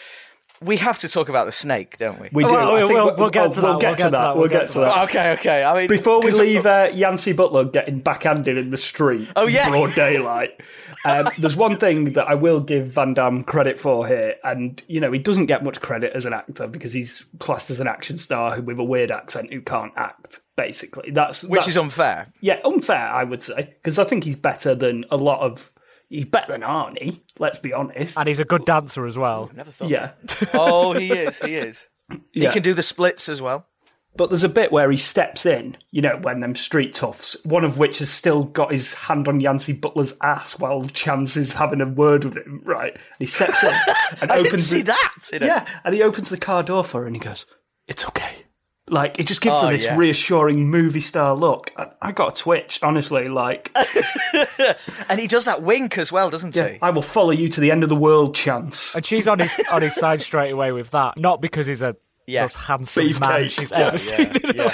we have to talk about the snake, don't we? We do. Well, I think we'll- we'll get to that, We'll get to that. We'll get to that. Okay, okay. I mean, Before we leave uh, Yancey Butler getting backhanded in the street, Oh, yeah. in broad daylight, um, there's one thing that I will give Van Damme credit for here, and you know he doesn't get much credit as an actor because he's classed as an action star who- with a weird accent who can't act. Basically, that's which that's, is unfair. yeah unfair, I would say, because I think he's better than a lot of. He's better than Arnie. Let's be honest. and he's a good dancer as well. Never thought. yeah. Oh, he is. He is. Yeah. He can do the splits as well. But there's a bit where he steps in, you know, when them street toughs, one of which has still got his hand on Yancey Butler's ass while Chance is having a word with him, right? And he steps in and I didn't opens see the, that. you know. Yeah, and he opens the car door for her and he goes, It's okay. Like, it just gives Oh, her this yeah. reassuring movie star look. I, I got a twitch, honestly. Like, And he does that wink as well, doesn't yeah, he? I will follow you to the end of the world, Chance. And she's on his on his side straight away with that, not because he's a Yeah. most handsome man Beefcake. she's ever seen. Yeah.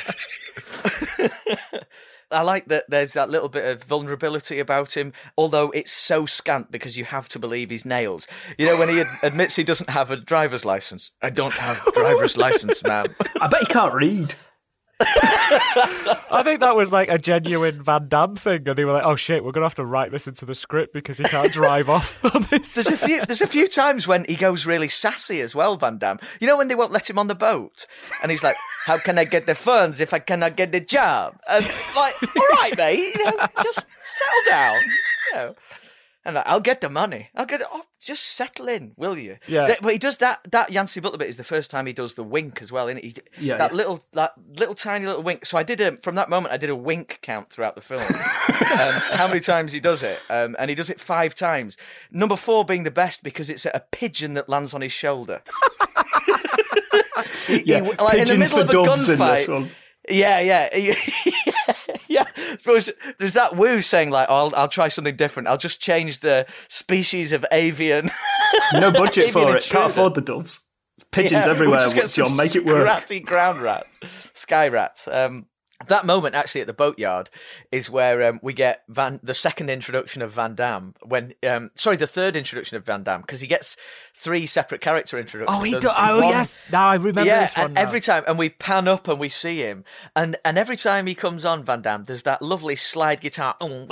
I like that there's that little bit of vulnerability about him, although it's so scant because you have to believe he's nails. You know, when he ad- admits he doesn't have a driver's license. I don't have a driver's license, ma'am. I bet he can't read. I think that was like a genuine Van Damme thing, and they were like, "Oh shit, we're gonna have to write this into the script because he can't drive off on this." There's a few. There's a few times when he goes really sassy as well, Van Damme. You know when they won't let him on the boat, and he's like, "How can I get the funds if I cannot get the job?" And like, all right, mate, you know, just settle down. You know. And like, I'll get the money. I'll get it. Oh, just settle in, will you? Yeah. That- but he does that. That Yancey Butler bit is the first time he does the wink as well. Isn't it? Yeah, That yeah. little, that little tiny little wink. So I did a from that moment. I did a wink count throughout the film. um, how many times he does it, um, and he does it five times. Number four being the best because it's a pigeon that lands on his shoulder. He- he- Yeah, like in the middle of a in gunfight. Yeah, yeah, yeah. There's, there's that Woo saying like, oh, "I'll I'll try something different. I'll just change the species of avian." No budget for Avian it. Can't afford the doves. Pigeons Yeah, everywhere, we'll just get John. Make it work. Scratty ground rats, sky rats. Um, that moment actually at the boatyard is where um, we get Van the second introduction of Van Damme. When um, sorry, the third introduction of Van Damme because he gets three separate character introductions. oh, he doesn't do- Oh One- yes, now I remember yeah, this one. and now. every time, and we pan up and we see him, and and every time he comes on Van Damme, there's that lovely slide guitar, and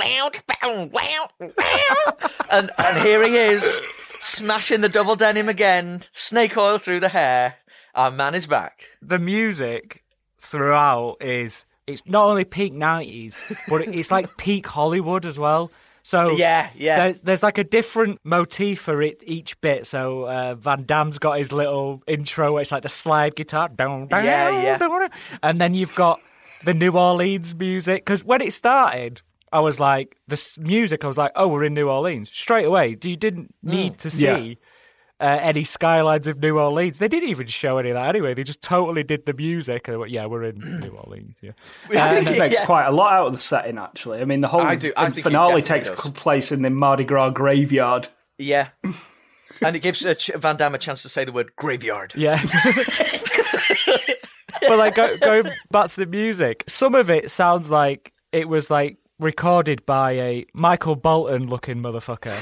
and and here he is, smashing the double denim again, snake oil through the hair. Our man is back. the music throughout is it's not only peak nineties, but it's like peak Hollywood as well. So Yeah, yeah. There's, there's like a different motif for it each bit. So uh, Van Damme's got his little intro. Where it's like the slide guitar. Down, down, Yeah, yeah. down, and then you've got the New Orleans music. Because when it started, I was like, the music. I was like, oh, we're in New Orleans straight away. You didn't need to see. Yeah. Uh, any skylines of New Orleans. They didn't even show any of that anyway. They just totally did the music. And they went, yeah, we're in New Orleans. Yeah. I think it makes Yeah. quite a lot out of the setting, actually. I mean, the whole I do- I the think it finale takes does. place in the Mardi Gras graveyard. Yeah. And it gives uh, Ch- Van Damme a chance to say the word graveyard. Yeah. but like go, going back to the music, some of it sounds like it was like recorded by a Michael Bolton looking motherfucker.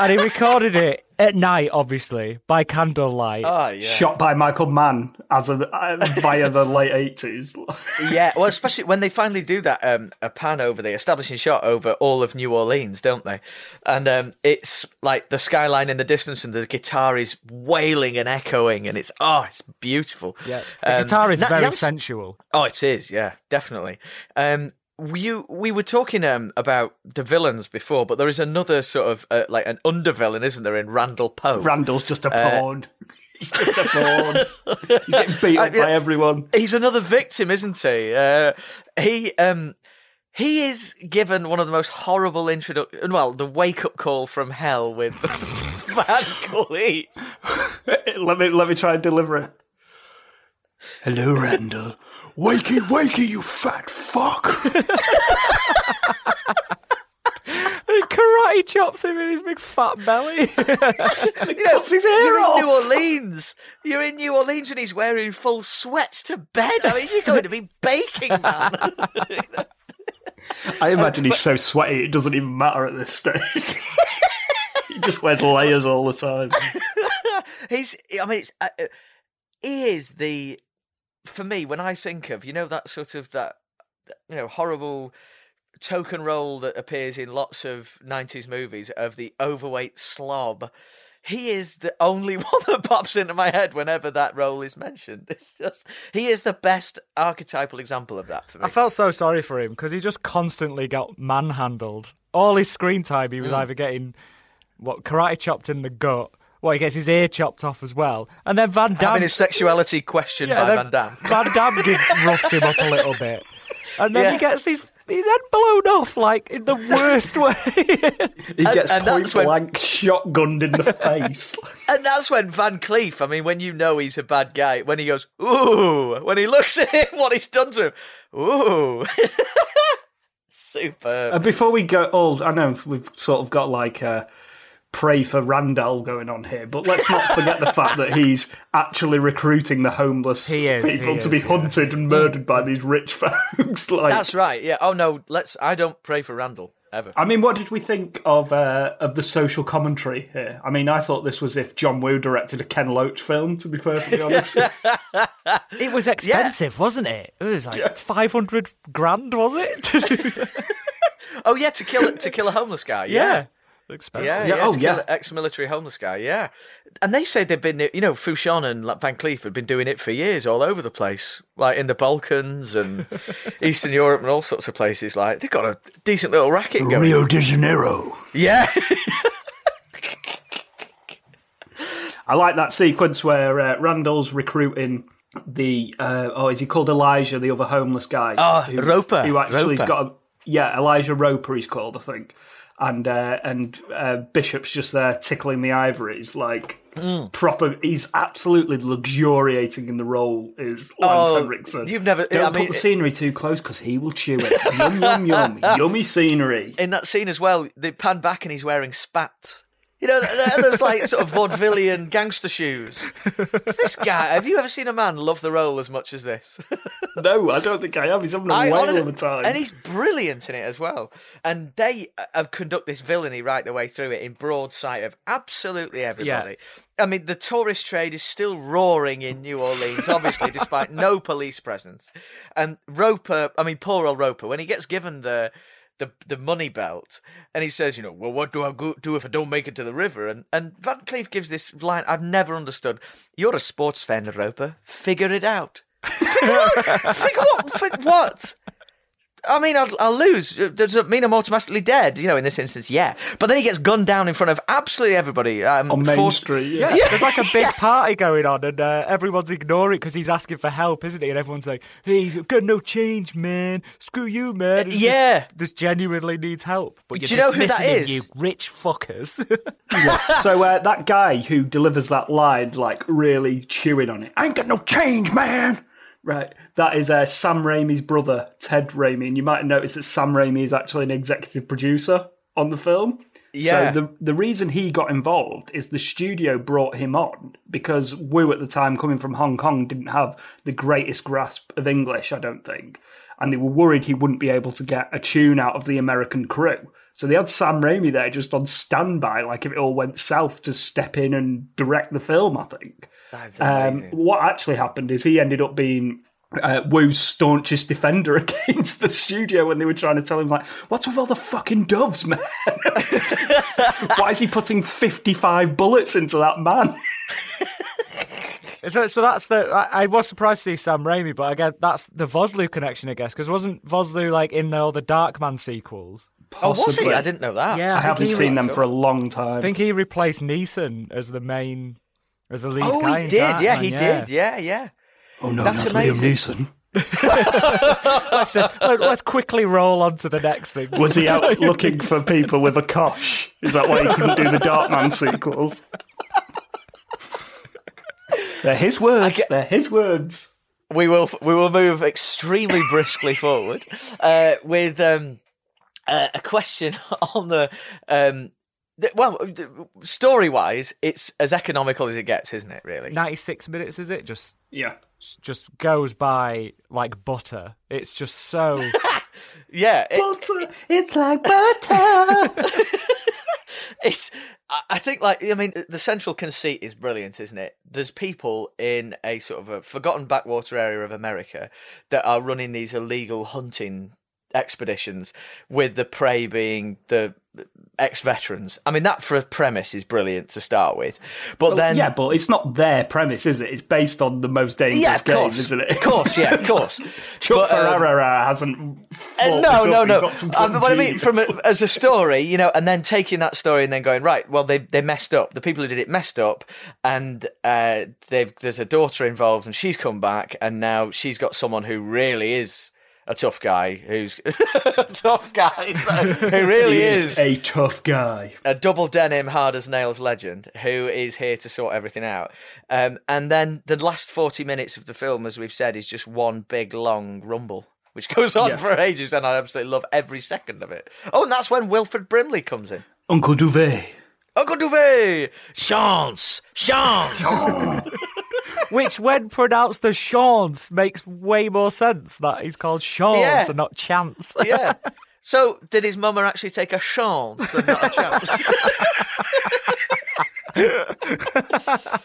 And he recorded it at night, obviously, by candlelight. Oh, yeah. Shot by Michael Mann as a, uh, via the late eighties. Yeah, well, especially when they finally do that um, a pan over the establishing shot over all of New Orleans, don't they? And um, it's like the skyline in the distance, and the guitar is wailing and echoing, and it's oh, it's beautiful. yeah. The Um, guitar is Na- very Jans- sensual. Oh, it is, yeah, definitely. Um, you, we were talking um, about the villains before, but there is another sort of uh, like an undervillain, isn't there, in Randall Poe? Randall's just a Uh, pawn. He's just a pawn. He's getting beat up I- by everyone. he's another victim, isn't he? Uh, he um he is given one of the most horrible introduction. Well, the wake up call from hell with Van Cleef. let me let me try and deliver it. Hello, Randall. Wakey, wakey, you fat fuck. Karate chops him in his big fat belly. You know, Cuts his hair you're off. in New Orleans. You're in New Orleans, and he's wearing full sweats to bed. I mean, you're going to be baking, man. I imagine he's so sweaty it doesn't even matter at this stage. he just wears layers all the time. he's. I mean, it's. Uh, uh, he is the. For me, when I think of you know that sort of that, you know horrible token role that appears in lots of '90s movies of the overweight slob. He is the only one that pops into my head whenever that role is mentioned. It's just he is the best archetypal example of that for me. I felt so sorry for him because he just constantly got manhandled. All his screen time, he was mm. either getting what karate chopped in the gut, well, he gets his ear chopped off as well, and then Van Damme Having his sexuality questioned by Van Damme. Van Damme gives, roughs him up a little bit, and then Yeah. he gets his his head blown off like in the worst way. He gets and point that's when- blank shotgunned in the face. And that's when Van Cleef, I mean, when you know he's a bad guy, when he goes, ooh, when he looks at him, what he's done to him, ooh. Superb. And before we go, all I know we've sort of got like a pray for Randall going on here, but let's not forget the fact that he's actually recruiting the homeless He is, people he to be yeah. hunted and murdered by these rich folks. like, That's right. Yeah. Oh, no, let's, I don't pray for Randall, ever. I mean, what did we think of uh, of the social commentary here? I mean, I thought this was if John Woo directed a Ken Loach film. To be perfectly honest, it was expensive, wasn't it? It was like five hundred grand, was it? Oh, yeah, to kill, to kill a homeless guy. yeah, Yeah. Expensive. Yeah, Yeah, yeah, oh, yeah. ex-military homeless guy. Yeah, and they say they've been, you know, Fouchon and Van Cleef had been doing it for years, all over the place, like in the Balkans and Eastern Europe and all sorts of places. Like they've got a decent little racket going. Rio de Janeiro. Yeah, I like that sequence where uh, Randall's recruiting the uh, oh, is he called Elijah, the other homeless guy? Oh, Roper. Who actually's Roper. got a yeah, Elijah Roper. He's called, I think. And uh, and uh, Bishop's just there tickling the ivories, like Mm. proper. He's absolutely luxuriating in the role. Is Lance Oh, Henriksen? you've never- Don't I put mean- the scenery too close because he will chew it. yum yum yum, yummy scenery. in that scene as well, they pan back and he's wearing spats. You know, th- there's like sort of vaudevillian gangster shoes. Is this guy? Have you ever seen a man love the role as much as this? No, I don't think I have. He's having a I whale of a time. And he's brilliant in it as well. And they uh, conduct this villainy right the way through it in broad sight of absolutely everybody. I mean, the tourist trade is still roaring in New Orleans, obviously, despite no police presence. And Roper, I mean, poor old Roper, when he gets given the. The, the money belt, and he says, you know, well, what do I go, do if I don't make it to the river? And and Van Cleef gives this line I've never understood. You're a sports fan, Roper. Figure it out. Figure what? Fig- what? I mean, I'll, I'll lose. Does it mean I'm automatically dead? You know, in this instance, yeah. But then he gets gunned down in front of absolutely everybody. Um, On Main for- Street, Yeah, yeah. there's like a big party going on, and uh, everyone's ignoring it because he's asking for help, isn't he? And everyone's like, "Hey, you've got no change, man. Screw you, man." He yeah. just, just genuinely needs help. But you're Do you know who that dismissing him, is? You rich fuckers. so uh, that guy who delivers that line, like really chewing on it, I ain't got no change, man. Right, that is uh, Sam Raimi's brother, Ted Raimi, and you might have noticed that Sam Raimi is actually an executive producer on the film. Yeah. So the the reason he got involved is the studio brought him on because Woo at the time, coming from Hong Kong, didn't have the greatest grasp of English, I don't think, and they were worried he wouldn't be able to get a tune out of the American crew. So they had Sam Raimi there just on standby, like if it all went south, to step in and direct the film. I think. That's Um, what actually happened is he ended up being uh, Woo's staunchest defender against the studio when they were trying to tell him, like, what's with all the fucking doves, man? Why is he putting 55 bullets into that man? so, so that's the. I, I was surprised to see Sam Raimi, but again, that's the Vosloo connection, I guess, because wasn't Vosloo like in all the Darkman sequels? Oh, was he? I didn't know that. Yeah, I think haven't seen re- them for a long time. I think he replaced Neeson as the main, as the lead Oh, guy. he in did. Yeah, Darkman, he did. Yeah, yeah. oh, no, That's not amazing. Liam Neeson. let's, let- let's quickly roll on to the next thing. Was he out looking for people with a kosh? Is that why he couldn't do the Darkman sequels? They're his words. get- They're his words. we will we will move extremely briskly forward uh, with um, uh, a question on the um, th- well story wise it's as economical as it gets isn't it really 96 minutes, is it? Just Yeah. just goes by like butter. It's just so. yeah it- Butter. It's like butter. it's I- I think like I mean the central conceit is brilliant, isn't it? There's people in a sort of a forgotten backwater area of America that are running these illegal hunting expeditions with the prey being the ex-veterans. I mean that for a premise is brilliant to start with. But then yeah, but it's not their premise, is it? It's based on the most dangerous yeah, game, course, isn't it? Of course, yeah, of course. Chuck But, um, hasn't. Uh, no, no, no. He's got some Um, what I mean, from a, as a story, you know, and then taking that story and then going right. Well, they they messed up. The people who did it messed up, and uh, they've there's a daughter involved, and she's come back, and now she's got someone who really is a tough guy, who's a tough guy, who really He is, is a tough guy. a double denim, hard as nails legend who is here to sort everything out. Um, and then the last 40 minutes of the film, as we've said, is just one big long rumble, which goes on Yeah. for ages, and I absolutely love every second of it. Oh, and that's when Wilford Brimley comes in. Uncle Douvee. Uncle Douvee! Chance! Chance! Which, when pronounced as Chance, makes way more sense that he's called Chance Yeah. and not Chance. yeah. So, did his mama actually take a chance and not a chance?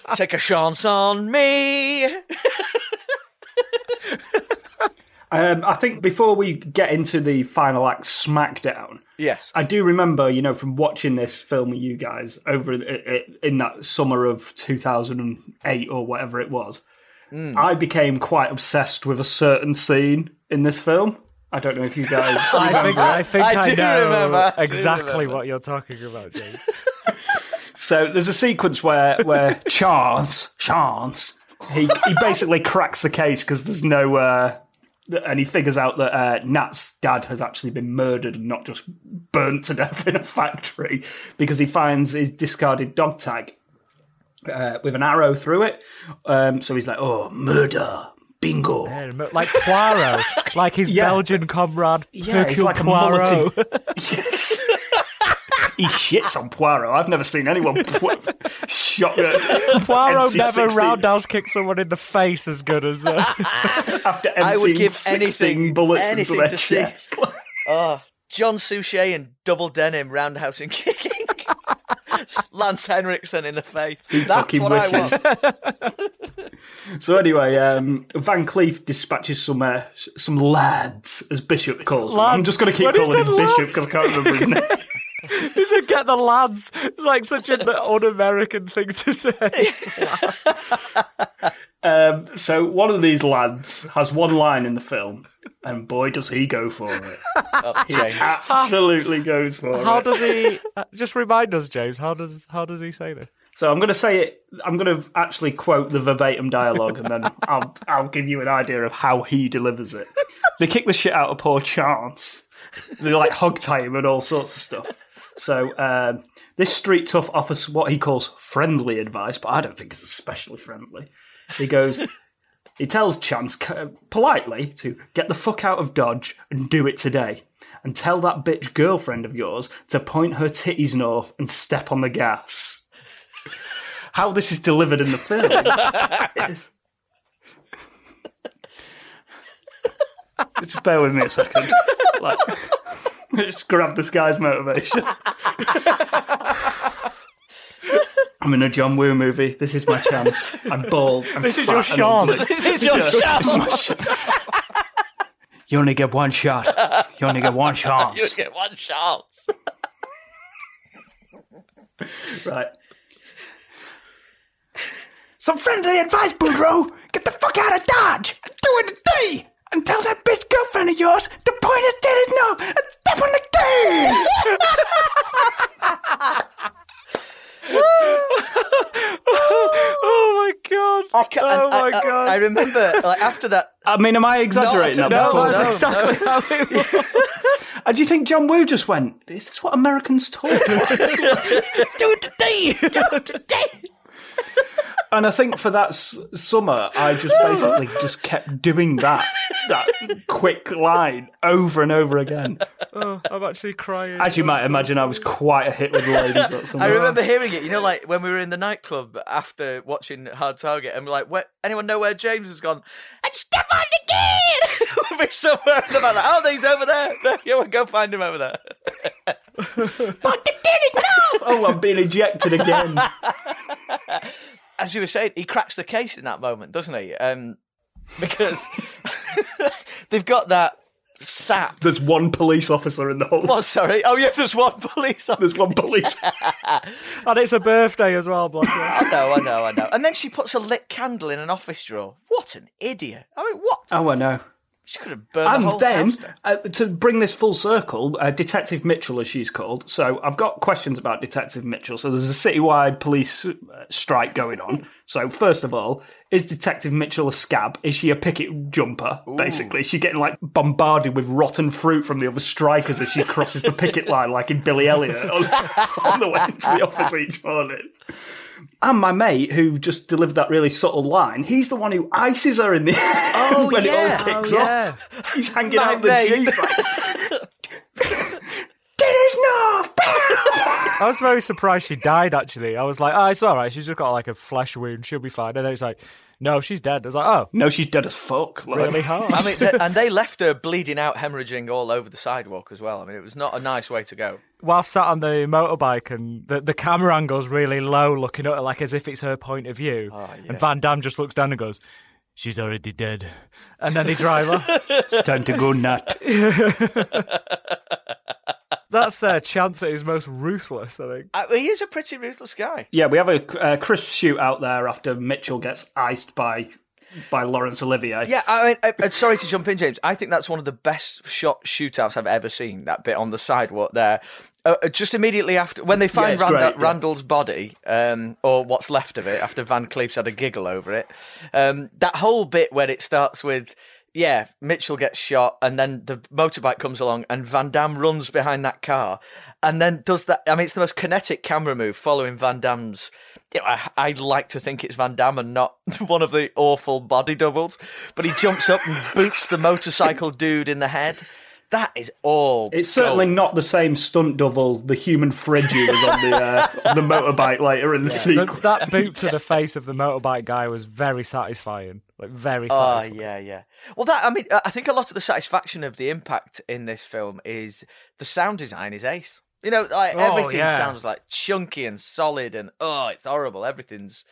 take a chance on me! Um, I think before we get into the final act, SmackDown. Yes. I do remember, you know, from watching this film with you guys over i- i- in that summer of 2008 or whatever it was, Mm. I became quite obsessed with a certain scene in this film. I don't know if you guys. I think I, think I I, do know remember, I do exactly remember. what you're talking about, James. So there's a sequence where where Chance Chance he he basically cracks the case because there's no uh, and he figures out that uh, Nat's dad has actually been murdered and not just burnt to death in a factory because he finds his discarded dog tag uh, with an arrow through it. Um, so he's like, "Oh, murder, bingo." Yeah, Like Poirot, like his Yeah. Belgian comrade Yeah, he's Hercule like a Poirot. yes. he shits on Poirot. I've never seen anyone pu- shot at Poirot empty never roundhouse kicked someone in the face as good as. Uh, after I would emptying give 16 anything, bullets anything into their to see. chest. Oh, John Suchet and double denim roundhouse and kicking. Lance Henriksen in the face. That's fucking what I want. so anyway, um, Van Cleef dispatches some uh, some lads, as Bishop calls them. I'm just going to keep When calling him said Bishop because I can't remember his name. he said, "Get the lads." It's like such an un-American thing to say. Um, so one of these lads has one line in the film and boy, does he go for it. Oh, he absolutely goes for How it. How does he? uh, Just remind us, James. How does how does he say this? So I'm going to say it. I'm going to actually quote the verbatim dialogue, and then I'll I'll give you an idea of how he delivers it. They kick the shit out of poor Chance. They like hog tie him and all sorts of stuff. So um, this street tough offers what he calls friendly advice, but I don't think it's especially friendly. He goes. He tells Chance c- politely to get the fuck out of Dodge and do it today. And tell that bitch girlfriend of yours to point her titties north and step on the gas. How this is delivered in the film is- Just bear with me a second. Like, just grab this guy's motivation. I'm in a John Woo movie. This is my chance. I'm bald. I'm This is your and shot. ugly. This is your This is my shot. You only get one shot. You only get one chance. You chance. get one chance. Right. Some friendly advice, Boudreaux. Get the fuck out of Dodge. Do it today. And tell that bitch girlfriend of yours to point her titties north and step on the gas. Oh my god! I ca- oh I- my I, god! I remember, like after that. I mean, am I exaggerating No, that? no, before? no, exactly how it was. And do you think John Woo just went, is this what Americans talk like? Do it today. Do it today. And I think for that s- summer, I just basically just kept doing that, that quick line over and over again. Oh, I'm actually crying. As you might imagine, I was quite a hit with the ladies that summer. I remember hearing it. You know, like when we were in the nightclub after watching Hard Target, and we're like, where, anyone know where James has gone? And step on the kid. we'll be somewhere in the back. Like, oh, he's over there. Yeah, we'll go find him over there. but the kid is no. Oh, I'm being ejected again. As you were saying, he cracks the case in that moment, doesn't he? Um, because they've got that sap. There's one police officer in the whole. What? Sorry. Oh yeah, there's one police officer. There's one police. and it's a birthday as well, Blocker. I know, I know, I know. And then she puts a lit candle in an office drawer. What an idiot! I mean, what? Oh, I know. She could have burned the And whole then, uh, to bring this full circle, uh, Detective Mitchell, as she's called. So I've got questions about Detective Mitchell. So there's a citywide police uh, strike going on. So first of all, is Detective Mitchell a scab? Is she a picket jumper? Basically, is she getting like bombarded with rotten fruit from the other strikers as she crosses the picket line, like in Billy Elliot, on, on the way to the office each morning? And my mate, who just delivered that really subtle line, he's the one who ices her in the Oh, when it all oh, kicks Oh, off. yeah. He's hanging My out the mate. jeep. Like, Titties north! I was very surprised she died. Actually, I was like, "Oh, it's all right. She's just got like a flesh wound. She'll be fine." And then it's like, "No, she's dead." I was like, "Oh, No, she's dead as fuck. Like, really hard." I mean, th- and they left her bleeding out, hemorrhaging all over the sidewalk as well. I mean, it was not a nice way to go. While sat on the motorbike, and the the camera angle's really low, looking at her like as if it's her point of view, ah, and Van Damme just looks down and goes. She's already dead. And then they drive off. it's time to go nut. That's uh, Chance at his most ruthless, I think. Uh, he is a pretty ruthless guy. Yeah, we have a uh, crisp shoot out there after Mitchell gets iced by by Laurence Olivier. Yeah, I mean, I, I'm sorry to jump in, James. I think that's one of the best shot shootouts I've ever seen. That bit on the sidewalk there, uh, uh, just immediately after when they find it's Randa- great, yeah. Randall's body, um, or what's left of it, after Van Cleef's had a giggle over it. Um, that whole bit where it starts with. Yeah, Mitchell gets shot, and then the motorbike comes along, and Van Damme runs behind that car, and then does that. I mean, it's the most kinetic camera move following Van Damme's. You know, I, I like to think it's Van Damme and not one of the awful body doubles, but he jumps up and boots the motorcycle dude in the head. That is all. It's certainly not the same stunt double, the human fridge who was on the uh, on the motorbike later in the The- sequel. that boot to the face of the motorbike guy was very satisfying. Like, very Oh satisfying. yeah, yeah. Well, that I mean, I think a lot of the satisfaction of the impact in this film is the sound design is ace. You know, like Oh, everything yeah. sounds like chunky and solid, and oh, it's horrible. Everything's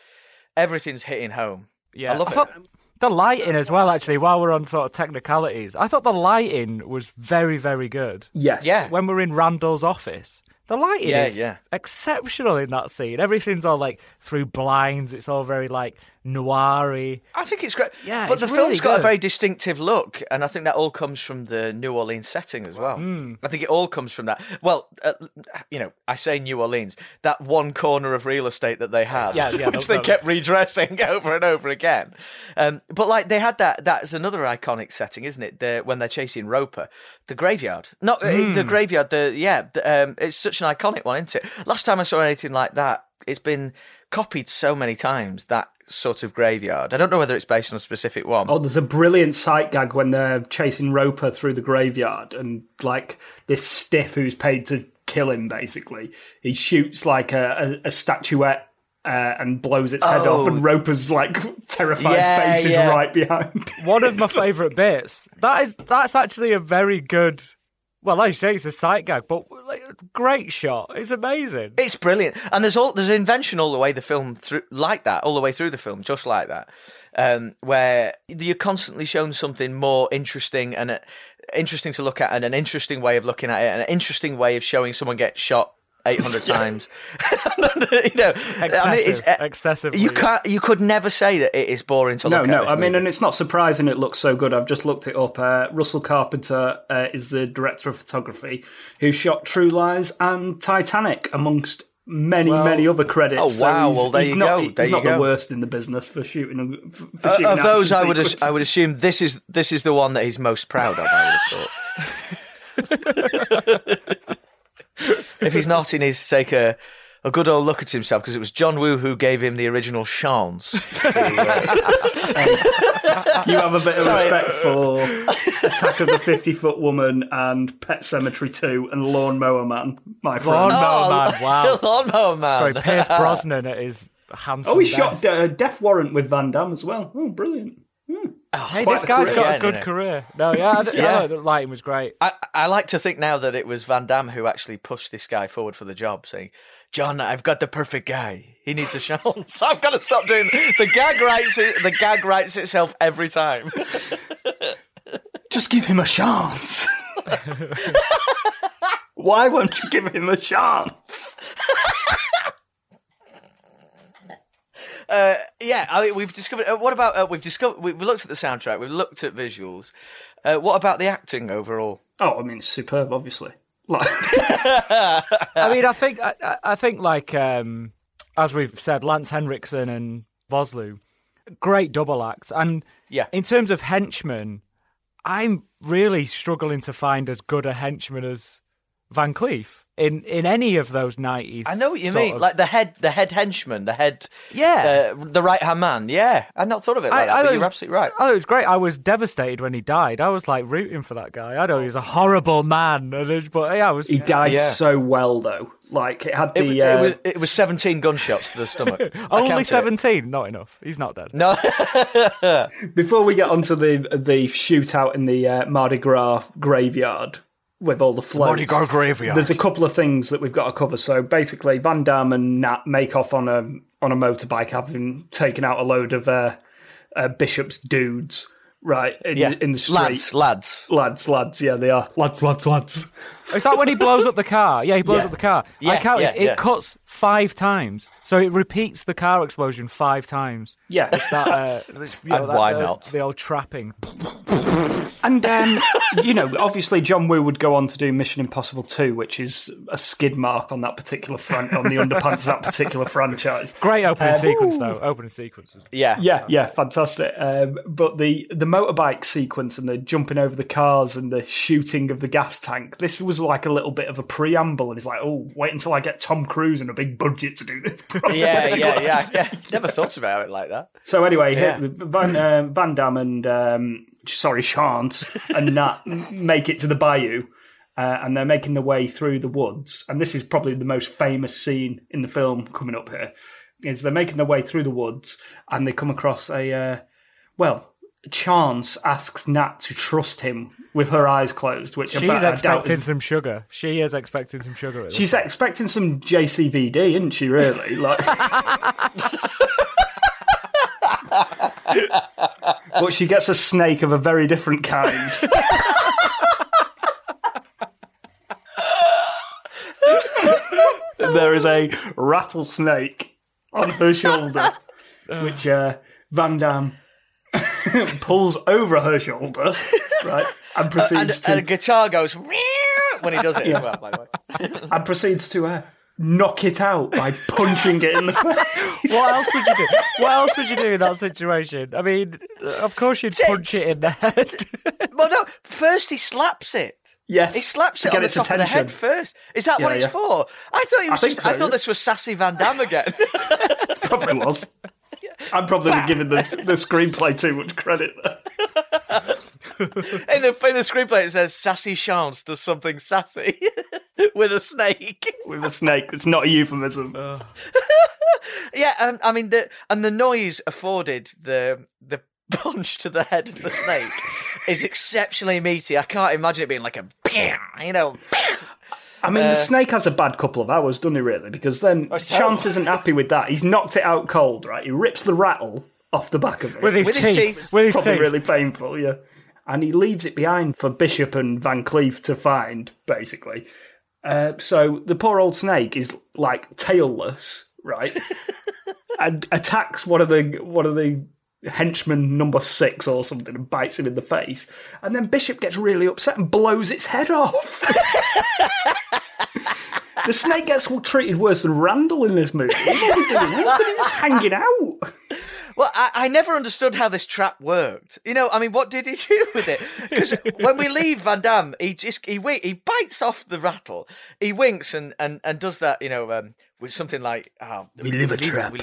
everything's hitting home. Yeah, I love it. thought the lighting as well. Actually, while we're on sort of technicalities, I thought the lighting was very, very good. Yes. Yeah. When we're in Randall's office, the lighting Yeah, is yeah. exceptional in that scene. Everything's all like through blinds. It's all very like noiry. I think it's great. Yeah, but the really film's got a very distinctive look, and I think that all comes from the New Orleans setting as well. Hmm. I think it all comes from that. Well, uh, you know, I say New Orleans, that one corner of real estate that they had, Yeah, yeah, which no, they no. kept redressing over and over again. Um, but like they had that. That's another iconic setting, isn't it? The, when they're chasing Roper, the graveyard. Not Hmm. the graveyard. The yeah. The, um, it's such an iconic one, isn't it? Last time I saw anything like that, it's been copied so many times. That sort of graveyard. I don't know whether it's based on a specific one. Oh, there's a brilliant sight gag when they're chasing Roper through the graveyard, and like this stiff who's paid to kill him, basically, he shoots like a, a, a statuette. Uh, and blows its head Oh. off, and Roper's like terrified Yeah, face is yeah. right behind. One of my favourite bits. That is that's actually a very good. Well, like you say, it's a sight gag, but like, great shot. It's amazing. It's brilliant, and there's all there's invention all the way the film through like that, all the way through the film, just like that, um, where you're constantly shown something more interesting and uh, interesting to look at, and an interesting way of looking at it, and an interesting way of showing someone get shot. 800 times, you know. I mean, it's, Excessive, uh, excessively. You can't. You could never say that it is boring to No, look no. at. this I mean, movie. and it's not surprising it looks so good. I've just looked it up. Uh, Russell Carpenter uh, is the director of photography who shot True Lies and Titanic, amongst many, Well- many other credits. Oh, So wow. he's, Well, there he's you not, go. He's There you not the worst in the business for shooting. For Uh, shooting of those, I would as- I would assume this is this is the one that he's most proud of. I would have thought. if he's not, he needs to take a a good old look at himself because it was John Woo who gave him the original chance. You have a bit of Sorry. respect for Attack of the Fifty Foot Woman and Pet Sematary Two and Lawnmower Man, my friend. Lawnmower Man, wow. Lawnmower Man. Sorry, Pierce Brosnan at his handsome. Oh, he best. shot uh, Death Warrant with Van Damme as well. Oh, brilliant. Oh, hey, this a guy's career. got Yeah, a good no, no. career. No, yeah, I, d- Yeah. yeah. the lighting was great. I, I like to think now that it was Van Damme who actually pushed this guy forward for the job, saying, "John, I've got the perfect guy. He needs a chance. I've got to stop doing the gag writes. It, the gag writes itself every time." Just give him a chance. Why won't you give him a chance? Uh, yeah, I mean, we've discovered. Uh, what about uh, we've discovered? We, we looked at the soundtrack. We've looked at visuals. Uh, what about the acting overall? Oh, I mean, it's superb, obviously. Like, I mean, I think I, I- I think like um, as we've said, Lance Henriksen and Vosloo, great double acts. And Yeah. in terms of henchmen, I'm really struggling to find as good a henchman as Van Cleef in in any of those nineties. I know what you mean. Like the head, the head henchman, the head, Yeah. uh, the right hand man. Yeah, I'd not thought of it like that. thought But it you're was- absolutely right. Oh, it was great. I was devastated when he died. I was like rooting for that guy. I know he was a horrible man, and it- but yeah, I was. he died Yeah. so well, though. Like, it had It, the. was- uh, it was it was 17 gunshots to the stomach. Only counted it. seventeen, not enough. He's not dead. No, Before we get onto the the shootout in the uh, Mardi Gras graveyard with all the floats, Mardi Gras graveyard. There's a couple of things that we've got to cover. So basically, Van Damme and Nat make off on a on a motorbike, having taken out a load of uh, uh, Bishop's dudes. Right in, yeah, in the street, lads, lads. lads, lads. Yeah, they are lads, lads, lads. Is that when he blows up the car? Yeah, he blows Yeah. up the car. Yeah, I counted. yeah, it yeah. cuts five times, so it repeats the car explosion five times. Yeah, it's That, uh, this- you know, And that- why the- not? The old trapping. And um, you know, obviously, John Woo would go on to do Mission Impossible Two, which is a skid mark on that particular front on the underpants of that particular franchise. Great opening Um, sequence though. Opening sequence. was- Yeah, Yeah, yeah, fantastic. Um, but the the motorbike sequence and the jumping over the cars and the shooting of the gas tank, this was like a little bit of a preamble. And he's like, "Oh, wait until I get Tom Cruise and a big budget to do this." yeah, yeah, yeah, yeah. Never thought about it like that. So anyway, Yeah. Van uh, Van Damme and um, sorry, Chance and Nat make it to the bayou, uh, and they're making their way through the woods. And this is probably the most famous scene in the film coming up here. Is they're making their way through the woods and they come across a uh, well, Chance asks Nat to trust him with her eyes closed, which She's I doubt expecting is- some sugar. She is expecting some sugar. She's expecting some JCVD, isn't she? Really? Like, but she gets a snake of a very different kind. there is a rattlesnake on her shoulder, which uh, Van Damme pulls over her shoulder, right, and proceeds and, to and a guitar goes when he does it as well. By the way, and proceeds to uh, knock it out by punching it in the face. What else would you do? What else would you do in that situation? I mean, of course you'd punch it in the head. well, no. First he slaps it. Yes, He slaps it on the top of the head first. Is that what it's yeah. for? I thought he was I just. I thought yeah. this was Sassy Van Damme again. Probably was. I'm probably giving the, the screenplay too much credit in the in the screenplay, it says Sassy Chance does something sassy with a snake. With a snake. It's not a euphemism. Yeah, um, I mean the and the noise afforded the the punch to the head of the snake is exceptionally meaty. I can't imagine it being like a you know. I mean, Uh, the snake has a bad couple of hours, doesn't he, really? Because then it's terrible. Chance isn't happy with that. He's knocked it out cold, right? He rips the rattle off the back of it. With his With his teeth. teeth. With his Probably teeth. really painful, yeah. And he leaves it behind for Bishop and Van Cleef to find, basically. Uh, so the poor old snake is like tailless, right? and attacks one of the one of the henchmen number six or something and bites him in the face. And then Bishop gets really upset and blows its head off. the snake gets treated worse than Randall in this movie. What was he doing? How could he just hanging out? Well, I, I never understood how this trap worked. You know, I mean, what did he do with it? Because when we leave Van Damme, he just he wi- he bites off the rattle, he winks and and, and does that. You know, um, with something like, oh, We leave a trap. We,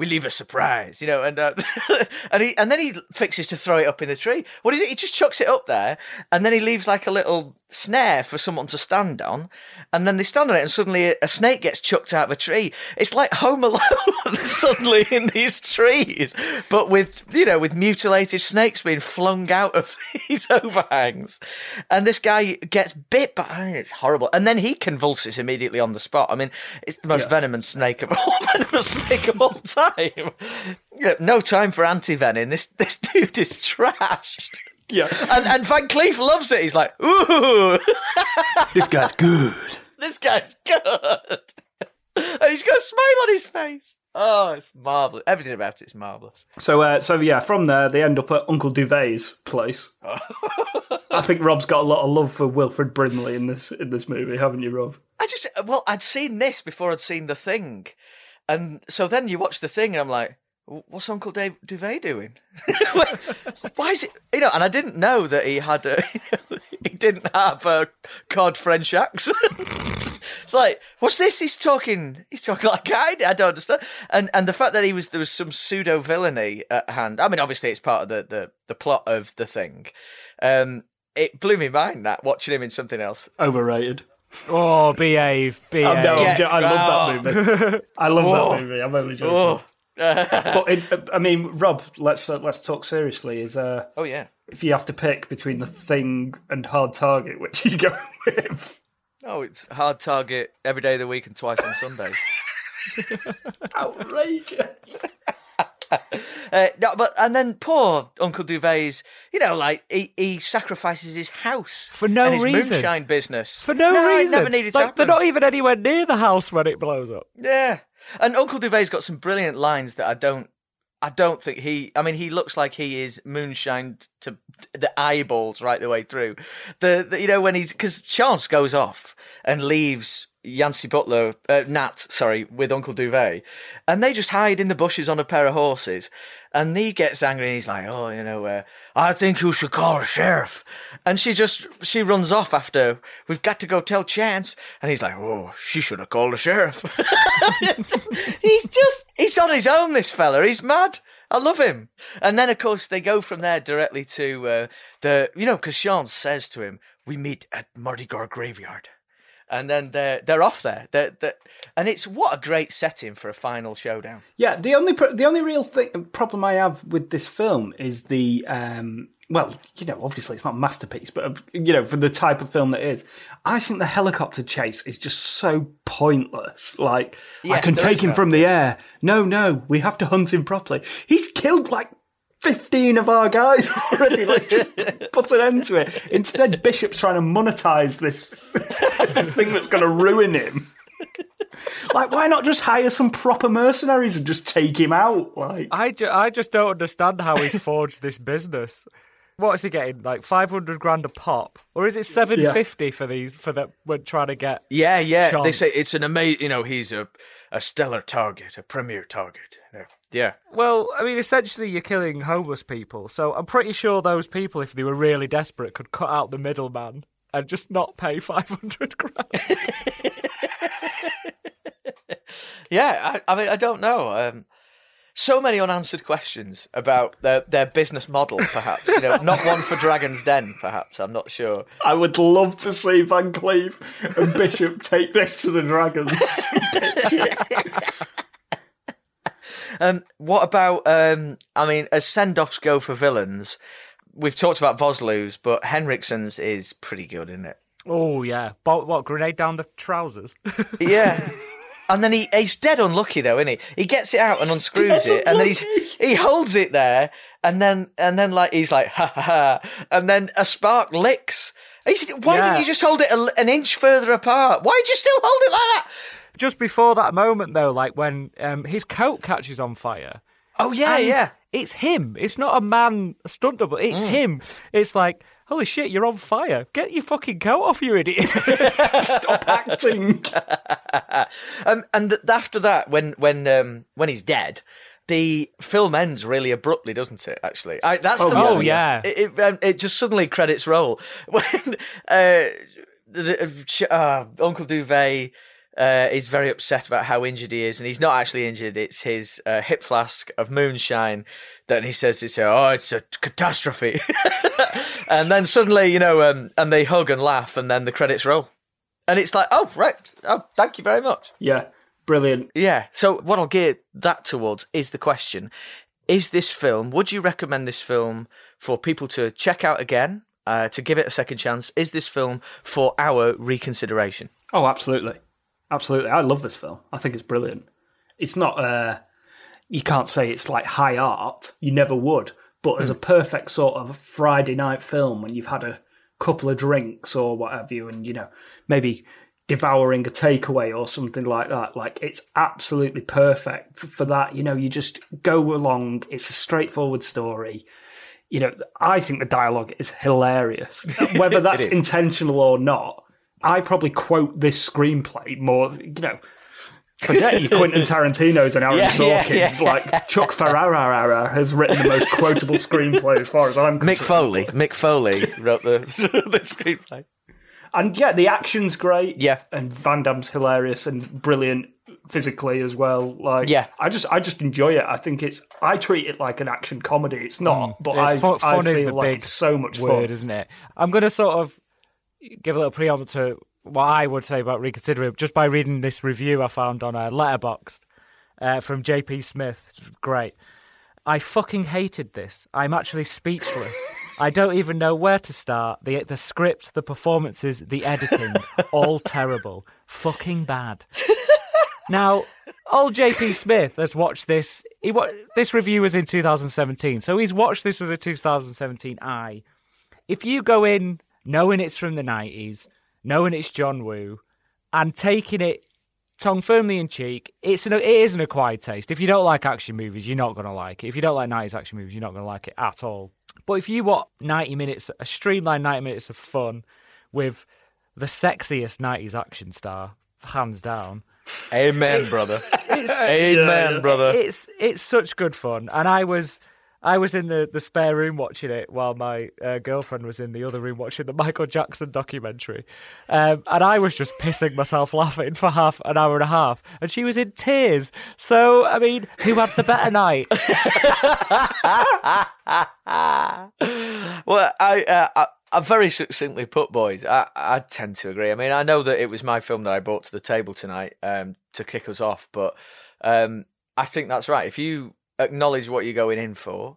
we leave a surprise, you know, and uh, and he and then he fixes to throw it up in the tree. What he, he just chucks it up there, and then he leaves like a little snare for someone to stand on, and then they stand on it, and suddenly a, a snake gets chucked out of a tree. It's like Home Alone suddenly in these trees, but with you know with mutilated snakes being flung out of these overhangs, and this guy gets bit by. I mean, it's horrible, and then he convulses immediately on the spot. I mean, it's the most venomous snake of all venomous snake of all time. Yeah, no time for anti venom. This this dude is trashed. Yeah. And and Van Cleaf loves it. He's like, ooh, This guy's good. this guy's good. And he's got a smile on his face. Oh, it's marvelous. Everything about it's marvelous. So, uh, so yeah, from there they end up at Uncle Douvee's place. I think Rob's got a lot of love for Wilford Brimley in this in this movie, haven't you, Rob? I just well, I'd seen this before I'd seen the thing, and so then you watch the thing, and I'm like, what's Uncle Dave Douvee doing? Why is it? You know, and I didn't know that he had a he didn't have a cod French accent. it's like, what's this? He's talking. He's talking like I. I don't understand. And and the fact that he was there was some pseudo villainy at hand. I mean, obviously it's part of the the, the plot of the thing. Um, it blew me mind that watching him in something else. Overrated. Oh, behave, behave. Oh, no, I'm Yeah. I love that movie. I love Oh. that movie. I'm only joking. Oh, But it, I mean, Rob, let's uh, let's talk seriously. Is uh, oh yeah. if you have to pick between the Thing and Hard Target, which are you go with? Oh, it's hard target every day of the week and twice on Sundays. Outrageous. Uh, no, but and then poor Uncle Douvee's, you know, like he, he sacrifices his house For no and his reason. moonshine business For no, It reason. never needed to like, they're not even anywhere near the house when it blows up. Yeah, and Uncle Douvee's got some brilliant lines that I don't, I don't think he. I mean, he looks like he is moonshine to the eyeballs right the way through. The, the you know when he's because Chance goes off and leaves. Yancey Butler, uh, Nat, sorry, with Uncle Douvee, and they just hide in the bushes on a pair of horses. And he gets angry and he's like, "Oh, you know, uh, I think you should call a sheriff." And she just she runs off after we've got to go tell Chance, and he's like, "Oh, she should have called a sheriff." he's just he's on his own. This fella, he's mad. I love him. And then of course they go from there directly to uh, the you know because Sean says to him, "We meet at Mardi Gras graveyard." And then they're they're off there. They're, they're, and it's what a great setting for a final showdown. Yeah, the only pro- the only real thing problem I have with this film is the um, well, you know, obviously it's not a masterpiece, but you know, for the type of film that it is, I think the helicopter chase is just so pointless. Like, I can take him from the air. No, no, we have to hunt him properly. He's killed like. 15 of our guys already like just puts an end to it instead bishop's trying to monetize this, this thing that's going to ruin him like, why not just hire some proper mercenaries and just take him out? Like, I, ju- I just don't understand how he's forged this business. What is he getting? Like five hundred grand a pop, or is it seven fifty for these for the when trying to get? Yeah, yeah. They say it's an amazing. You know, he's a a stellar target, a premier target. Yeah. Yeah. Well, I mean, essentially, you're killing homeless people. So I'm pretty sure those people, if they were really desperate, could cut out the middleman and just not pay five hundred grand. Yeah, I, I mean, I don't know. Um, so many unanswered questions about their, their business model, perhaps. You know, not one for Dragon's Den, perhaps. I'm not sure. I would love to see Van Cleaf and Bishop take this to the Dragons. Um, what about? Um, I mean, as send offs go for villains, we've talked about Vosloo's, but Henriksen's is pretty good, isn't it? oh yeah, but what grenade down the trousers? Yeah. And then he, he's dead unlucky though, isn't he? He gets it out and unscrews it, and then he's he holds it there, and then and then like he's like ha ha ha, and then a spark licks. He's, why Yeah. didn't you just hold it a, an inch further apart? Why'd you still hold it like that? Just before that moment, though, like when um, his coat catches on fire. Oh yeah, yeah. It's him. It's not a man a stunt double. It's him. It's like, holy shit, you're on fire. Get your fucking coat off, you idiot. Stop acting. Um, and th- after that, when when um, when he's dead, the film ends really abruptly, doesn't it? Actually, I, that's the yeah. Oh, yeah. It it, um, it just suddenly credits roll when uh, the, uh, Uncle Douvee. Uh, is very upset about how injured he is, and he's not actually injured. It's his uh, hip flask of moonshine that he says it's a, oh, it's a catastrophe. and then suddenly, you know, um, and they hug and laugh, and then the credits roll, and it's like, oh, right, oh, thank you very much. Yeah, brilliant. Yeah. So what I'll gear that towards is the question: Is this film? Would you recommend this film for people to check out again, uh, to give it a second chance? Is this film for our reconsideration? Oh, absolutely. Absolutely. I love this film. I think it's brilliant. It's not, uh, you can't say it's like high art. You never would. But as a perfect sort of Friday night film when you've had a couple of drinks or what have you, and, you know, maybe devouring a takeaway or something like that, like it's absolutely perfect for that. You know, you just go along. It's a straightforward story. You know, I think the dialogue is hilarious. Whether that's intentional or not, I probably quote this screenplay more, you know. Forget your Quentin Tarantino's and Aaron Yeah, yeah, Sorkin's. yeah. Like Chuck Pfarrer has written the most quotable screenplay as far as I'm concerned. Mick. Foley. Mick Foley wrote the, the screenplay. And yeah, the action's great. Yeah. and Van Damme's hilarious and brilliant physically as well. Like, Yeah. I just, I just enjoy it. I think it's, I treat it like an action comedy. It's not, but Mm. It's I, fun, I feel is the like big it's so much word, fun. isn't it? I'm going to sort of give a little preamble to what I would say about reconsidering just by reading this review I found on a letterboxd uh, from JP Smith. Great. I fucking hated this. I'm actually speechless. I don't even know where to start. The the script, the performances, the editing, all terrible. Fucking bad. Now, old JP Smith has watched this. He wa- this review was in 2017, so he's watched this with a 2017 eye. If you go in knowing it's from the 90s, knowing it's John Woo, and taking it tongue firmly in cheek, it's an it is an acquired taste. If you don't like action movies, you're not going to like it. If you don't like 90s action movies, you're not going to like it at all. But if you want 90 minutes, a streamlined 90 minutes of fun with the sexiest 90s action star, hands down, Amen, brother. Amen, brother. it's it's such good fun, and I was I was in the, the spare room watching it while my uh, girlfriend was in the other room watching the Michael Jackson documentary, um, and I was just pissing myself laughing for half an hour and a half, and she was in tears. So I mean, who had the better night? well, I, uh, I, I very succinctly put, boys. I, I tend to agree. I mean, I know that it was my film that I brought to the table tonight um, to kick us off, but um, I think that's right. If you acknowledge what you're going in for,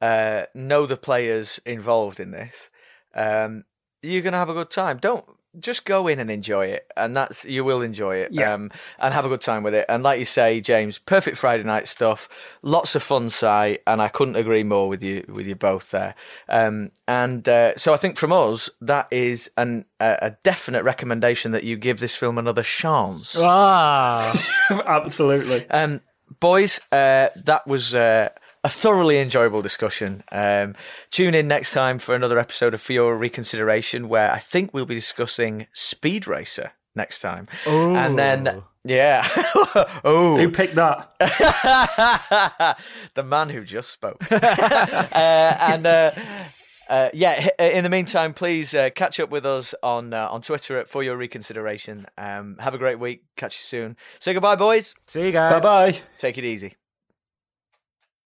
uh, know the players involved in this, um, you're going to have a good time. Don't just go in and enjoy it, and that's you will enjoy it, Yeah. um, and have a good time with it. And like you say, James, perfect Friday night stuff, lots of fun sight, and I couldn't agree more with you with you both there. Um, and uh, so I think from us, that is an a, a definite recommendation that you give this film another chance. Ah, Absolutely. Um, boys, uh, that was uh, a thoroughly enjoyable discussion. Um, tune in next time for another episode of For Your Reconsideration, where I think we'll be discussing Speed Racer next time. And then, yeah. oh. Who picked that? the man who just spoke. uh, and uh, uh, yeah, in the meantime, please uh, catch up with us on uh, on Twitter at For Your Reconsideration. Um, have a great week. Catch you soon. Say goodbye, boys. see you guys. Bye bye. Take it easy.